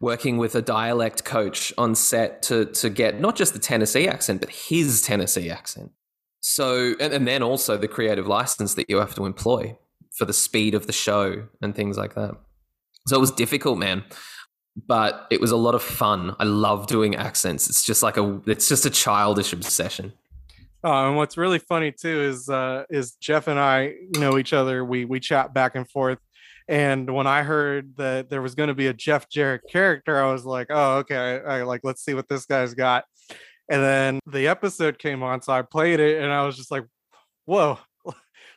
working with a dialect coach on set to to get not just the Tennessee accent, but his Tennessee accent. So and, and then also the creative license that you have to employ for the speed of the show and things like that. So it was difficult, man. But it was a lot of fun. I love doing accents. It's just like a it's just a childish obsession. Oh, and what's really funny too is uh is Jeff and I know each other. We we chat back and forth. And when I heard that there was going to be a Jeff Jarrett character, I was like, "Oh, okay. I, I like let's see what this guy's got." And then the episode came on, so I played it, and I was just like, "Whoa!"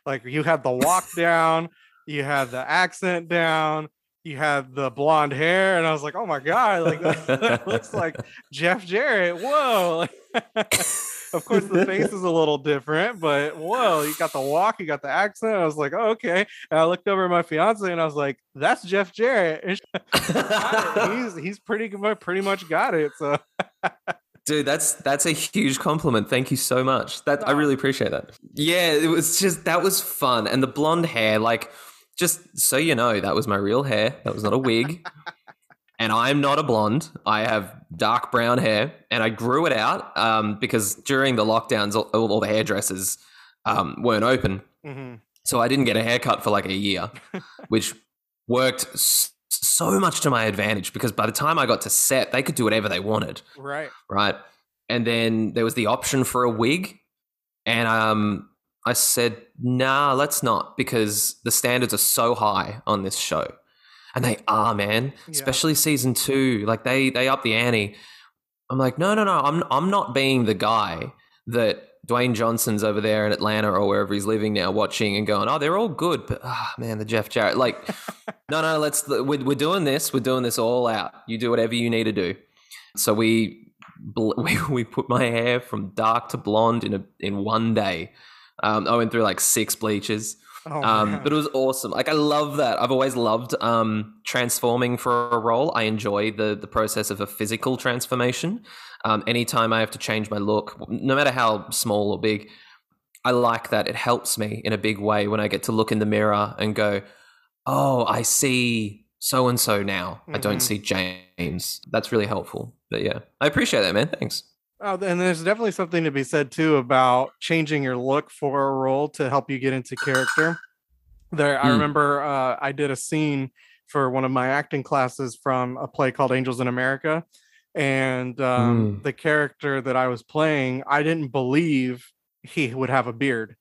like you had the walk down, you had the accent down, you had the blonde hair, and I was like, oh my god, like that, that looks like Jeff Jarrett. Whoa. of course, the face is a little different, but whoa, you got the walk, you got the accent. I was like, oh, okay. And I looked over at my fiance and I was like, that's Jeff Jarrett. And she got it. he's he's pretty pretty much got it. So Dude, that's that's a huge compliment. Thank you so much. That I really appreciate that. Yeah, it was just that was fun. And the blonde hair, like just so you know, that was my real hair. That was not a wig. and I'm not a blonde. I have dark brown hair, and I grew it out um, because during the lockdowns, all, all the hairdressers um, weren't open, mhm. so I didn't get a haircut for like a year, which worked so much to my advantage because by the time I got to set, they could do whatever they wanted right. right? And then there was the option for a wig, and um, I said, "Nah, let's not," because the standards are so high on this show, and they are, man. Yeah. Especially season two, like they they up the ante. I'm like, no, no, no, I'm I'm not being the guy that Dwayne Johnson's over there in Atlanta or wherever he's living now, watching and going, oh, they're all good, but ah, man, the Jeff Jarrett, like, no, no, let's we're, we're doing this, we're doing this all out. You do whatever you need to do. So we we, we put my hair from dark to blonde in a in one day. Um, I went through like six bleaches, Oh, um, but it was awesome. Like I love that. I've always loved um, transforming for a role. I enjoy the the process of a physical transformation. Um, anytime I have to change my look, no matter how small or big, I like that. It helps me in a big way when I get to look in the mirror and go, "Oh, I see so and so now. I don't Mhm. see James." That's really helpful. But yeah, I appreciate that, man. Thanks. Oh, and there's definitely something to be said too about changing your look for a role to help you get into character. There, I Mm. remember uh, I did a scene for one of my acting classes from a play called Angels in America, and um, Mm. the character that I was playing, I didn't believe he would have a beard.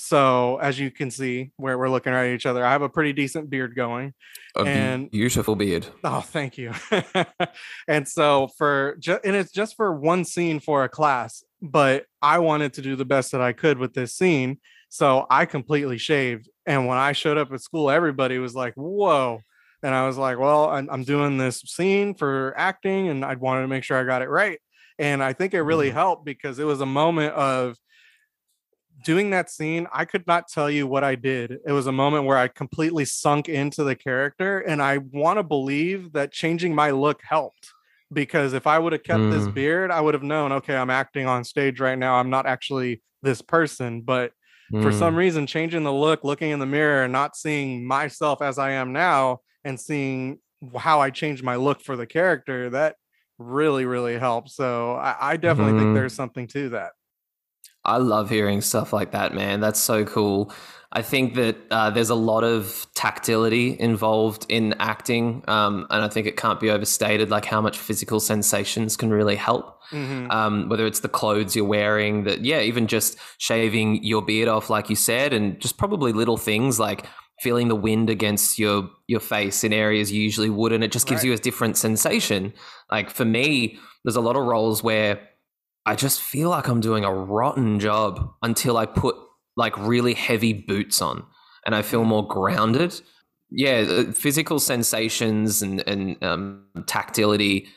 So, as you can see, where we're looking at each other, I have a pretty decent beard going. A And- beautiful beard. Oh, thank you. and so for ju- and it's just for one scene for a class, but I wanted to do the best that I could with this scene, so I completely shaved. And when I showed up at school, everybody was like, "Whoa!" And I was like, "Well, I'm, I'm doing this scene for acting, and I wanted to make sure I got it right." And I think it really Mhm. helped because it was a moment of doing that scene, I could not tell you what I did. It was a moment where I completely sunk into the character, and I want to believe that changing my look helped. Because if I would have kept this Mm. beard, I would have known, okay, I'm acting on stage right now. I'm not actually this person. But for Mm. some reason, changing the look, looking in the mirror, and not seeing myself as I am now, and seeing how I changed my look for the character, that really, really helped. So I, I definitely think Mhm. there's something to that. I love hearing stuff like that, man. That's so cool. I think that uh, there's a lot of tactility involved in acting, um, and I think it can't be overstated, like how much physical sensations can really help. Mhm. Um, whether it's the clothes you're wearing, that yeah, even just shaving your beard off, like you said, and just probably little things like feeling the wind against your your face in areas you usually wouldn't. It just gives Right. you a different sensation. Like for me, there's a lot of roles where I just feel like I'm doing a rotten job until I put like really heavy boots on and I feel more grounded. Yeah, uh, physical sensations and, and um, tactility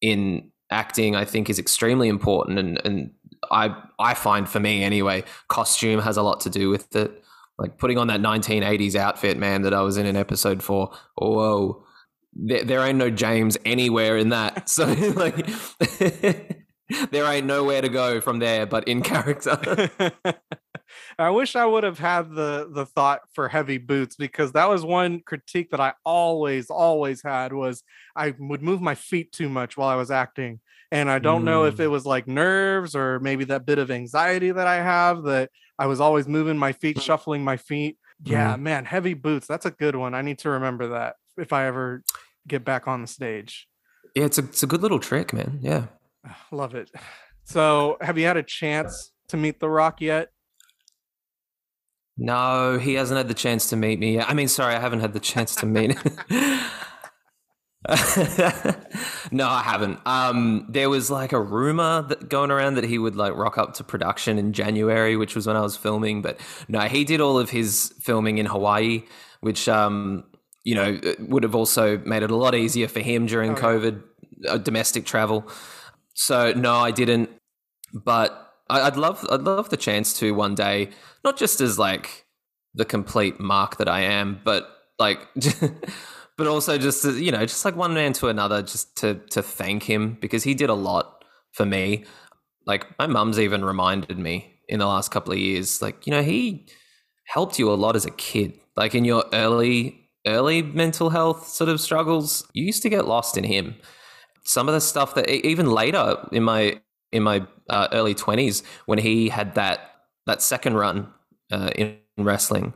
in acting, I think, is extremely important. And, and I, I find for me anyway, costume has a lot to do with it. Like putting on that 1980s outfit, man, that I was in in episode four. Whoa. There, there ain't no James anywhere in that. So, like, there ain't nowhere to go from there but in character. I wish I would have had the the thought for heavy boots because that was one critique that I always always had was I would move my feet too much while I was acting and I don't know if Mm. it was like nerves or maybe that bit of anxiety that I have that I was always moving my feet Mm. shuffling my feet. Yeah, man, heavy boots. That's a good one. I need to remember that if I ever get back on the stage. yeah, it's a, it's a good little trick, man. Yeah. Love it. So, have you had a chance to meet The Rock yet? No, he hasn't had the chance to meet me yet. I mean, sorry, I haven't had the chance to meet. Him. no, I haven't. Um, there was like a rumor that going around that he would like rock up to production in January, which was when I was filming. But no, he did all of his filming in Hawaii, which um, you know would have also made it a lot easier for him during COVID, uh, domestic travel. So no, I didn't. But I, I'd love, I'd love the chance to one day, not just as like the complete mark that I am, but like. but also just to, you know just like one man to another just to to thank him because he did a lot for me like my mum's even reminded me in the last couple of years like you know he helped you a lot as a kid like in your early early mental health sort of struggles you used to get lost in him some of the stuff that even later in my in my uh, early 20s when he had that that second run uh, in wrestling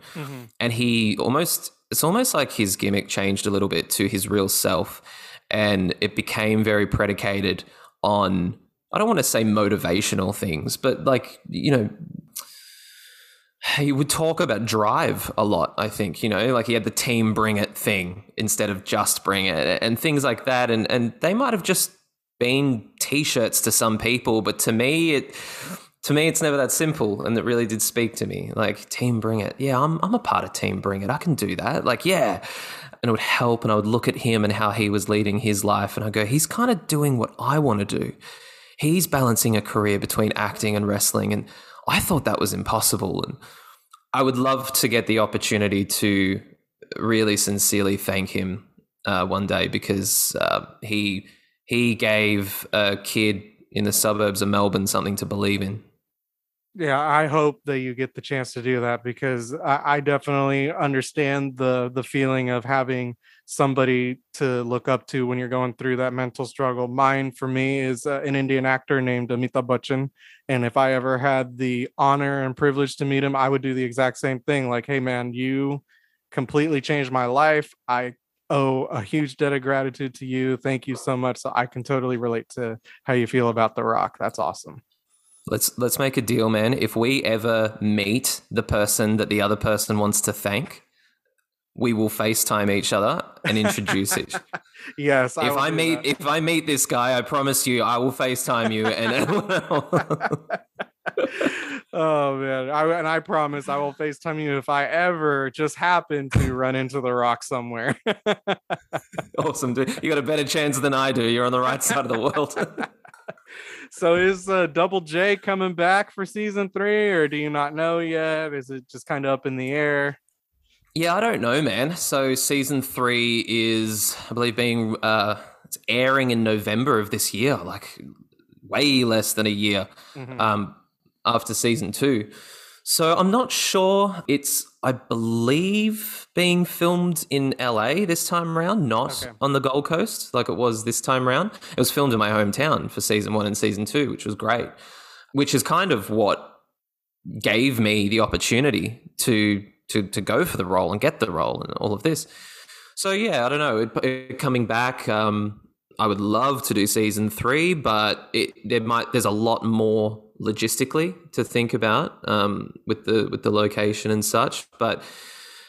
and he almost it's almost like his gimmick changed a little bit to his real self and it became very predicated on i don't want to say motivational things but like you know he would talk about drive a lot i think you know like he had the team bring it thing instead of just bring it and things like that. And and they might have just been t-shirts to some people but to me it to me it's never that simple and it really did speak to me. Like team bring it. Yeah i'm, I'm a part of team bring it. I can do that. Like yeah. And it would help and i would look at him and how he was leading his life and i go he's kind of doing what i want to do. He's balancing a career between acting and wrestling. And i thought that was impossible and i would love to get the opportunity to really sincerely thank him uh, one day because uh, he he gave a kid in the suburbs of melbourne something to believe in. Yeah, I hope that you get the chance to do that because I, I definitely understand the the feeling of having somebody to look up to when you're going through that mental struggle. Mine, for me, is uh, an Indian actor named Amitabh Bachchan, and if I ever had the honor and privilege to meet him, I would do the exact same thing. Like, hey, man, you completely changed my life. I owe a huge debt of gratitude to you. Thank you so much. So I can totally relate to how you feel about The Rock. That's awesome. Let's let's make a deal, man. If we ever meet the person that the other person wants to thank, we will FaceTime each other and introduce each. Yes. if will I meet that. if I meet this guy, I promise you I will FaceTime you and oh man I, and i promise i will facetime you if i ever just happen to run into the rock somewhere awesome dude. You got a better chance than I do. You're on the right side of the world. so is uh, double j coming back for season three or do you not know yet is it just kind of up in the air yeah, I don't know, man. So season three is, I believe, being uh, it's airing in November of this year, like way less than a year Mhm. um, after season two. So I'm not sure. It's, I believe, being filmed in LA this time around, not Okay. on the Gold Coast like it was this time around. It was filmed in my hometown for season one and season two, which was great. Which is kind of what gave me the opportunity to to to go for the role and get the role and all of this. So yeah, I don't know. It, it coming back, um, I would love to do season three, but it there might there's a lot more logistically to think about um, with the with the location and such. But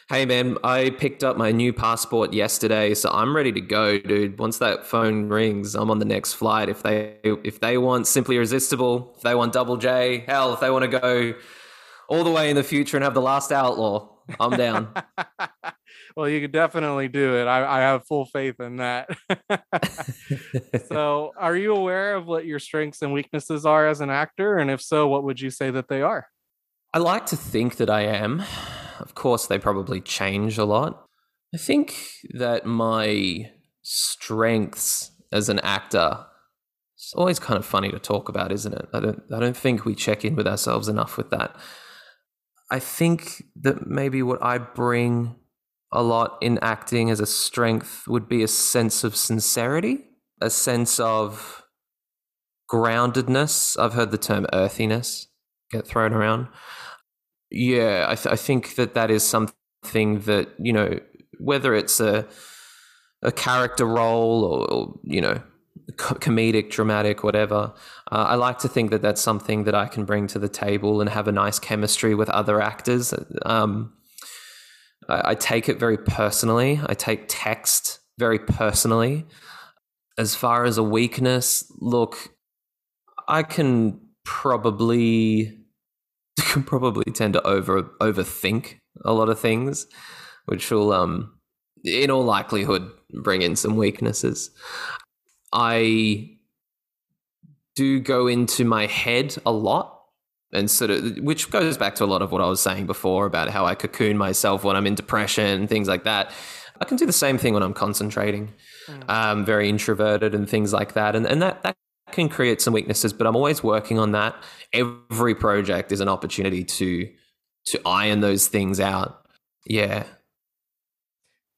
hey, man, I picked up my new passport yesterday, so I'm ready to go, dude. Once that phone rings, I'm on the next flight. If they if they want simply irresistible, if they want double J, hell, if they want to go all the way in the future and have the last outlaw, I'm down. well you could definitely do it i, I have full faith in that so are you aware of what your strengths and weaknesses are as an actor and if so what would you say that they are I like to think that I am. Of course, they probably change a lot. I think that my strengths as an actor it's always kind of funny to talk about, isn't it? I don't I don't think we check in with ourselves enough with that. I think that maybe what I bring a lot in acting as a strength would be a sense of sincerity, a sense of groundedness. I've heard the term earthiness get thrown around. Yeah, I, th- I think that that is something that you know, whether it's a a character role or, or you know, comedic, dramatic, whatever. Uh, I like to think that that's something that I can bring to the table and have a nice chemistry with other actors. Um, I, I take it very personally. I take text very personally. As far as a weakness, look, I can probably can probably tend to over overthink a lot of things, which will um in all likelihood bring in some weaknesses. I do go into my head a lot and sort of which goes back to a lot of what I was saying before about how I cocoon myself when I'm in depression and things like that. I can do the same thing when I'm concentrating. Um, very introverted and things like that, and and that that can create some weaknesses. But I'm always working on that. Every project is an opportunity to to iron those things out. Yeah,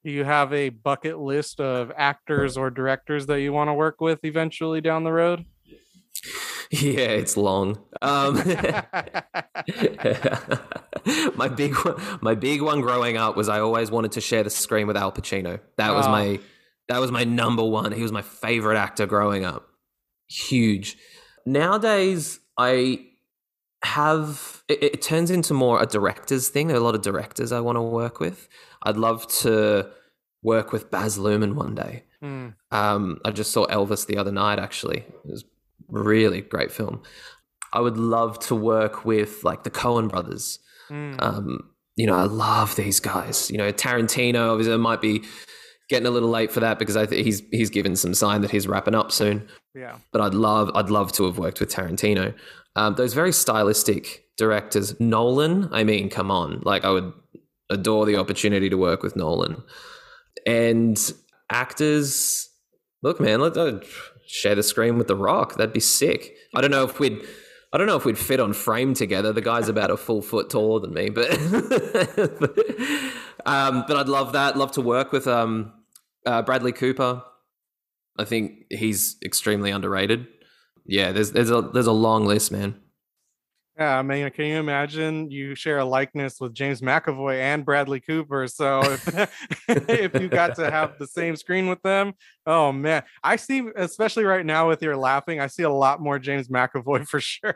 Do you have a bucket list of actors or directors that you want to work with eventually down the road? yeah, it's long. Um, my big one, my big one growing up was I always wanted to share the screen with Al Pacino. That was Oh. my that was my number one. He was my favorite actor growing up. Huge. Nowadays, I have it, it turns into more a director's thing. There are a lot of directors I want to work with. I'd love to work with Baz Luhrmann one day. Hmm. Um, I just saw Elvis the other night. Actually, it was a really great film. I would love to work with like the Coen brothers. Hmm. Um, you know, I love these guys. You know, Tarantino obviously it might be getting a little late for that because I think he's he's given some sign that he's wrapping up soon. yeah. But I'd love I'd love to have worked with Tarantino. Um, those very stylistic directors, Nolan. I mean, come on, like I would adore the opportunity to work with Nolan. And actors, look, man, let's uh, share the screen with The Rock. That'd be sick. I don't know if we'd. I don't know if we'd fit on frame together. The guy's about a full foot taller than me, but um, but I'd love that. Love to work with um, uh, Bradley Cooper. I think he's extremely underrated. Yeah, there's there's a there's a long list, man. Yeah, I mean, can you imagine you share a likeness with James McAvoy and Bradley Cooper? So if, if you got to have the same screen with them, oh man, I see, especially right now with your laughing, I see a lot more James McAvoy for sure.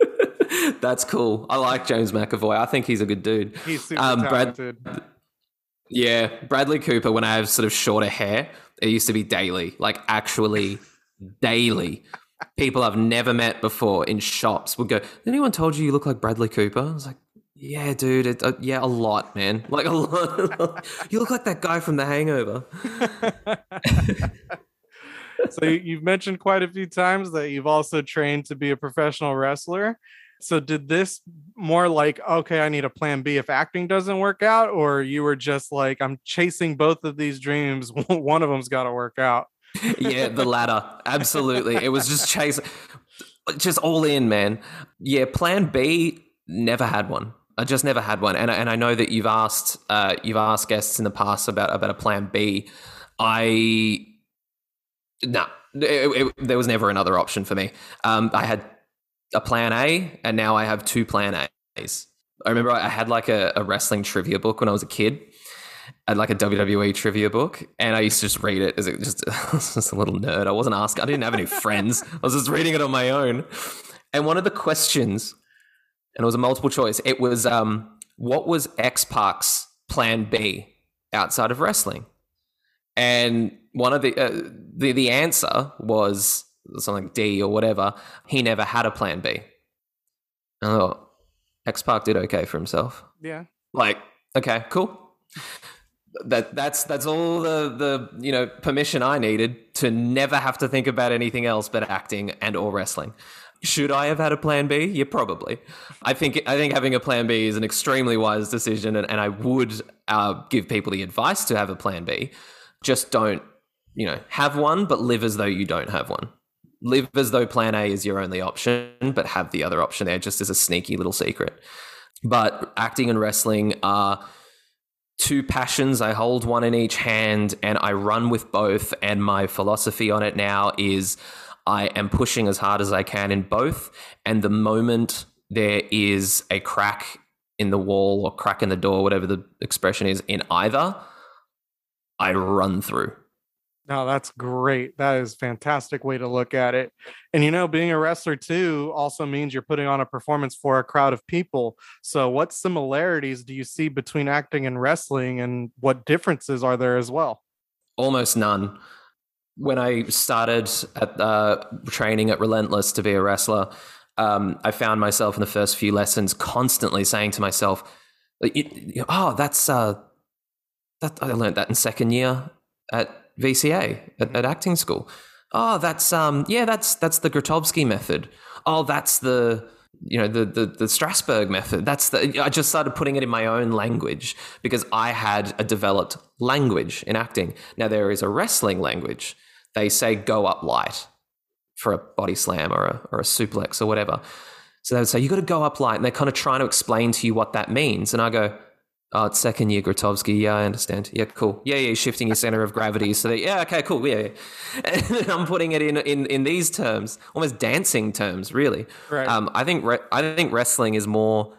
That's cool. I like James McAvoy. I think he's a good dude. He's super Um, Brad- talented. Yeah, Bradley Cooper. When I have sort of shorter hair, it used to be daily, like actually daily. People I've never met before in shops would go, anyone told you you look like Bradley Cooper?" I was like, "Yeah, dude. It, uh, yeah, a lot, man. Like a lot. you look like that guy from The Hangover." so you've mentioned quite a few times that you've also trained to be a professional wrestler. So did this more like okay, I need a plan B if acting doesn't work out, or you were just like I'm chasing both of these dreams, one of them's got to work out. Yeah, the latter. Absolutely. It was just chase just all in, man. Yeah, plan B never had one. I just never had one. And I- and I know that you've asked uh you've asked guests in the past about about a plan B. I no, it- there was never another option for me. Um I had a plan A and now I have two plan A's. I remember I had like a, a wrestling trivia book when I was a kid. I had like a WWE trivia book, and I used to just read it as it just, I was just a little nerd. I wasn't asking. I didn't have any friends. I was just reading it on my own. And one of the questions, and it was a multiple choice. It was, um, what was X-Pac's plan B outside of wrestling? And one of the uh, the the answer was something like D or whatever. He never had a plan B. And I thought X-Pac did okay for himself Yeah. like okay cool that that's that's all the the you know permission i needed to never have to think about anything else but acting and or wrestling. Should i have had a plan b? Yeah probably. I think i think having a plan b is an extremely wise decision and, and i would uh, give people the advice to have a plan b. Just don't you know have one but live as though you don't have one. Live as though plan a is your only option but have the other option there just as a sneaky little secret. But acting and wrestling are two passions. I hold one in each hand and I run with both. And my philosophy on it now is I am pushing as hard as I can in both. And the moment there is a crack in the wall or crack in the door, whatever the expression is, in either, I run through. No, that's great. That is a fantastic way to look at it. And you know, being a wrestler too also means you're putting on a performance for a crowd of people. So, what similarities do you see between acting and wrestling, and what differences are there as well? Almost none. When I started at uh, training at Relentless to be a wrestler, um, I found myself in the first few lessons constantly saying to myself, "Oh, that's uh, that I learned that in second year at VCA at, at acting school. Oh, that's um, yeah, that's that's the Grotowski method. Oh, that's the you know the, the the Strasberg method. That's the. I just started putting it in my own language because I had a developed language in acting. Now there is a wrestling language. They say go up light for a body slam or a or a suplex or whatever. So they would say you got to go up light, and they're kind of trying to explain to you what that means. And I go, Oh, it's second year Grotowski. Yeah, I understand. Yeah, cool. Yeah, yeah, shifting your center of gravity. So, that, yeah, okay, cool. Yeah, yeah. And I'm putting it in, in in these terms, almost dancing terms, really. Right. Um, I think re- I think wrestling is more.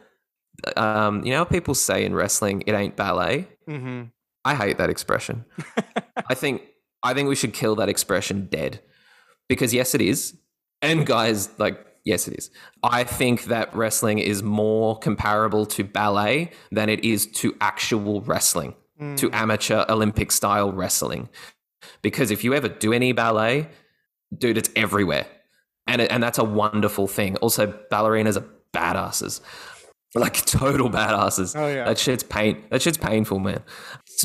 Um, you know, how people say in wrestling, it ain't ballet. Mm-hmm. I hate that expression. I think I think we should kill that expression dead, because yes, it is. And guys, like yes, it is. I think that wrestling is more comparable to ballet than it is to actual wrestling, to amateur Olympic style wrestling. Because if you ever do any ballet, dude, it's everywhere, and it, and that's a wonderful thing. Also, ballerinas are badasses, like total badasses. Oh, yeah. that shit's pain. That shit's painful, man.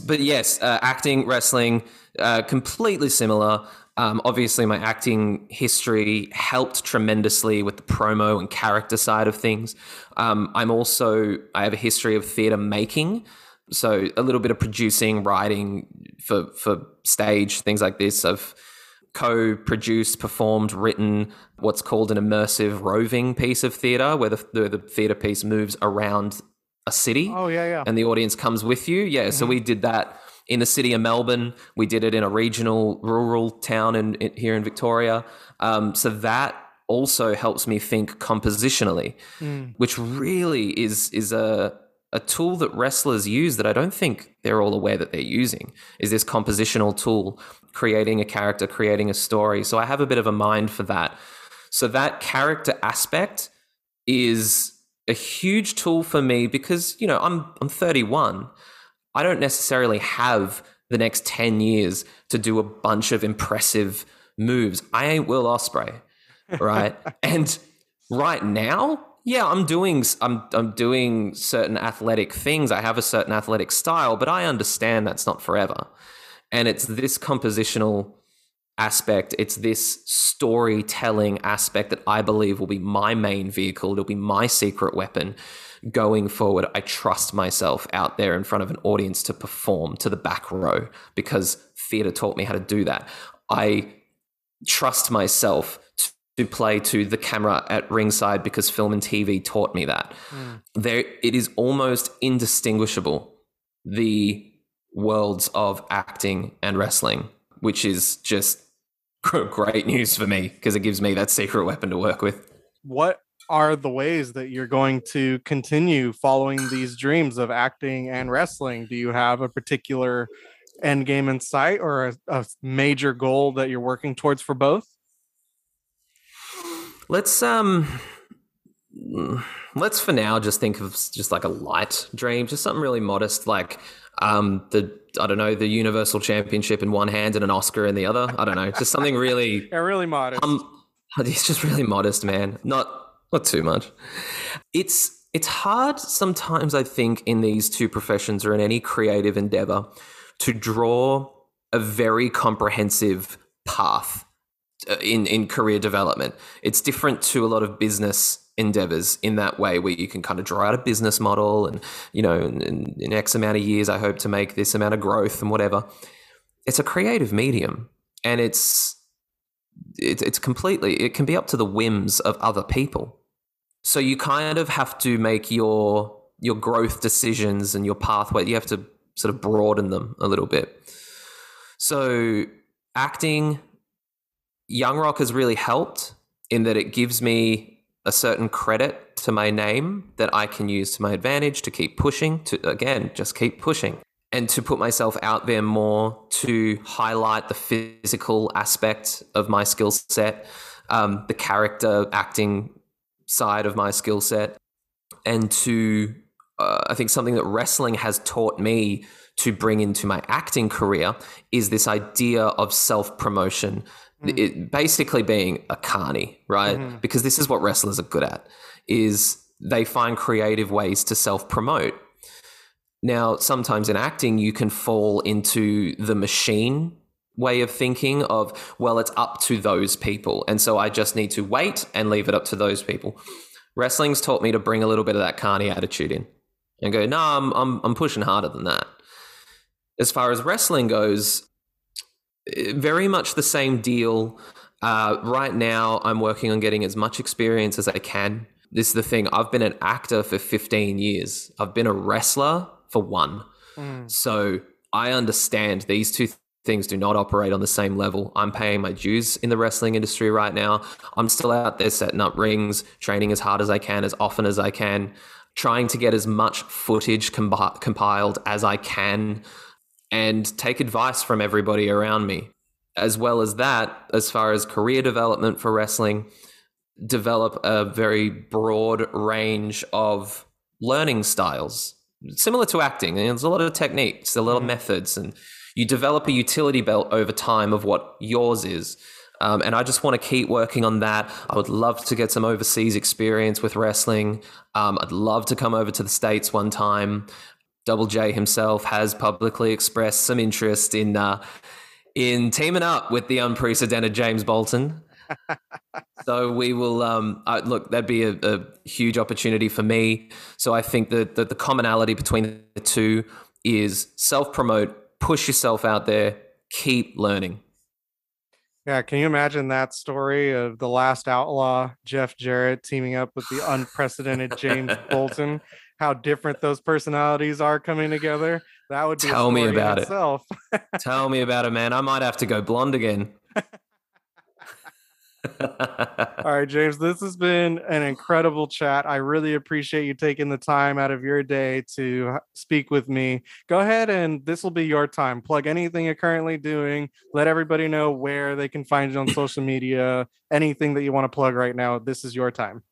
But yes, uh, acting, wrestling, uh, completely similar. Um, obviously, my acting history helped tremendously with the promo and character side of things. Um, I'm also I have a history of theatre making, so a little bit of producing, writing for for stage things like this. I've co-produced, performed, written what's called an immersive roving piece of theatre, where the the, the theatre piece moves around a city Oh yeah, yeah. and the audience comes with you. Yeah, so we did that in the city of Melbourne. We did it in a regional rural town in, in here in Victoria. Um, so that also helps me think compositionally, which really is is a a tool that wrestlers use that I don't think they're all aware that they're using. Is this compositional tool creating a character, creating a story? So I have a bit of a mind for that. So that character aspect is a huge tool for me because you know I'm I'm 31. I don't necessarily have the next 10 years to do a bunch of impressive moves. I ain't Will Ospreay, right? and right now, yeah, I'm doing I'm I'm doing certain athletic things. I have a certain athletic style, but I understand that's not forever. And it's this compositional aspect, it's this storytelling aspect that I believe will be my main vehicle. It'll be my secret weapon going forward. I trust myself out there in front of an audience to perform to the back row because theatre taught me how to do that. I trust myself to play to the camera at ringside because film and TV taught me that. Hmm. There, it is almost indistinguishable the worlds of acting and wrestling, which is just great news for me because it gives me that secret weapon to work with. what are the ways that you're going to continue following these dreams of acting and wrestling? Do you have a particular end game in sight or a, a major goal that you're working towards for both? Let's um let's for now just think of just like a light dream, just something really modest like um the I don't know, the Universal Championship in one hand and an Oscar in the other. I don't know, just something really Yeah, really modest. um it's just really modest, man. Not not too much. It's it's hard sometimes I think in these two professions or in any creative endeavor to draw a very comprehensive path uh, in in career development. It's different to a lot of business endeavors in that way where you can kind of draw out a business model and you know in, in, x amount of years i hope to make this amount of growth and whatever. It's a creative medium and it's it, it's completely it can be up to the whims of other people. So you kind of have to make your your growth decisions and your pathway you have to sort of broaden them a little bit. So acting young rock has really helped in that it gives me a certain credit to my name that i can use to my advantage to keep pushing to again just keep pushing and to put myself out there more to highlight the physical aspect of my skill set, um, the character acting side of my skill set, and to uh, I think something that wrestling has taught me to bring into my acting career is this idea of self promotion. It basically being a carny, right? Mm-hmm. Because this is what wrestlers are good at is they find creative ways to self promote. Now, sometimes in acting, you can fall into the machine way of thinking of, well, it's up to those people. And so I just need to wait and leave it up to those people. Wrestling's taught me to bring a little bit of that carny attitude in and go, no, I'm, I'm, I'm pushing harder than that. As far as wrestling goes, very much the same deal. Uh, right now, I'm working on getting as much experience as I can. This is the thing. I've been an actor for 15 years. I've been a wrestler for one. So I understand these two th- things do not operate on the same level. I'm paying my dues in the wrestling industry right now. I'm still out there setting up rings, training as hard as I can, as often as I can, trying to get as much footage compi- compiled as I can and take advice from everybody around me. As well as that, as far as career development for wrestling, develop a very broad range of learning styles, similar to acting. There's a lot of techniques, a lot of methods, and you develop a utility belt over time of what yours is. Um, and I just want to keep working on that. I would love to get some overseas experience with wrestling. Um, I'd love to come over to the States one time. Double J himself has publicly expressed some interest in uh, in teaming up with the unprecedented James Bolton. so we will um, uh, look. That'd be a, a huge opportunity for me. So I think that, that the commonality between the two is self promote, push yourself out there, keep learning. Yeah, can you imagine that story of the last outlaw, Jeff Jarrett, teaming up with the unprecedented James Bolton? How different those personalities are coming together. That would be Tell me about it. itself. Tell me about it, man. I might have to go blonde again. All right, James, this has been an incredible chat. I really appreciate you taking the time out of your day to speak with me. Go ahead and this will be your time. Plug anything you're currently doing. Let everybody know where they can find you on social media. Anything that you want to plug right now, this is your time.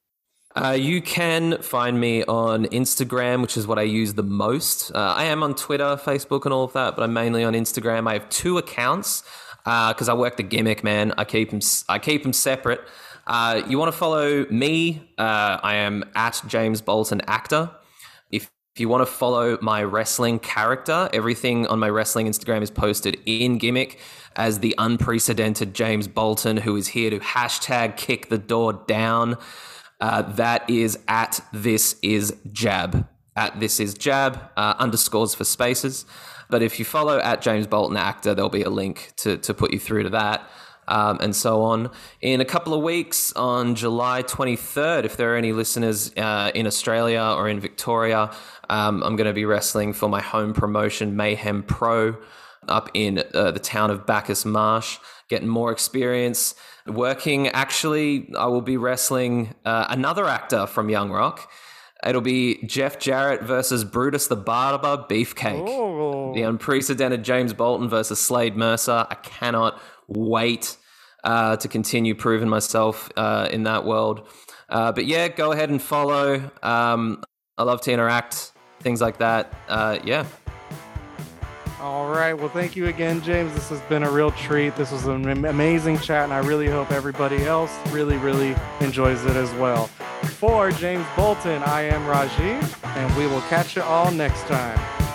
Uh, you can find me on Instagram, which is what I use the most. Uh, I am on Twitter, Facebook, and all of that, but I'm mainly on Instagram. I have two accounts because I work the gimmick, man. I keep them. I keep them separate. Uh, you want to follow me? Uh, I am at James Bolton actor. If if you want to follow my wrestling character, everything on my wrestling Instagram is posted in gimmick as the unprecedented James Bolton, who is here to hashtag kick the door down. Uh, that is at this is jab. At this is jab, uh, underscores for spaces. But if you follow at James Bolton actor, there'll be a link to, to put you through to that. Um, and so on. In a couple of weeks, on July 23rd, if there are any listeners uh, in Australia or in Victoria, um, I'm going to be wrestling for my home promotion, Mayhem Pro, up in uh, the town of Bacchus Marsh, getting more experience. Working, actually, I will be wrestling uh, another actor from Young Rock. It'll be Jeff Jarrett versus Brutus the Barber Beefcake. Oh, The unprecedented James Bolton versus Slade Mercer. I cannot wait uh, to continue proving myself uh, in that world. Uh, but yeah, go ahead and follow. Um, I love to interact, things like that. Uh, yeah. All right. Well, thank you again, James. This has been a real treat. This was an amazing chat, and I really hope everybody else really, really enjoys it as well. For James Bolton, I am Rajiv, and we will catch you all next time.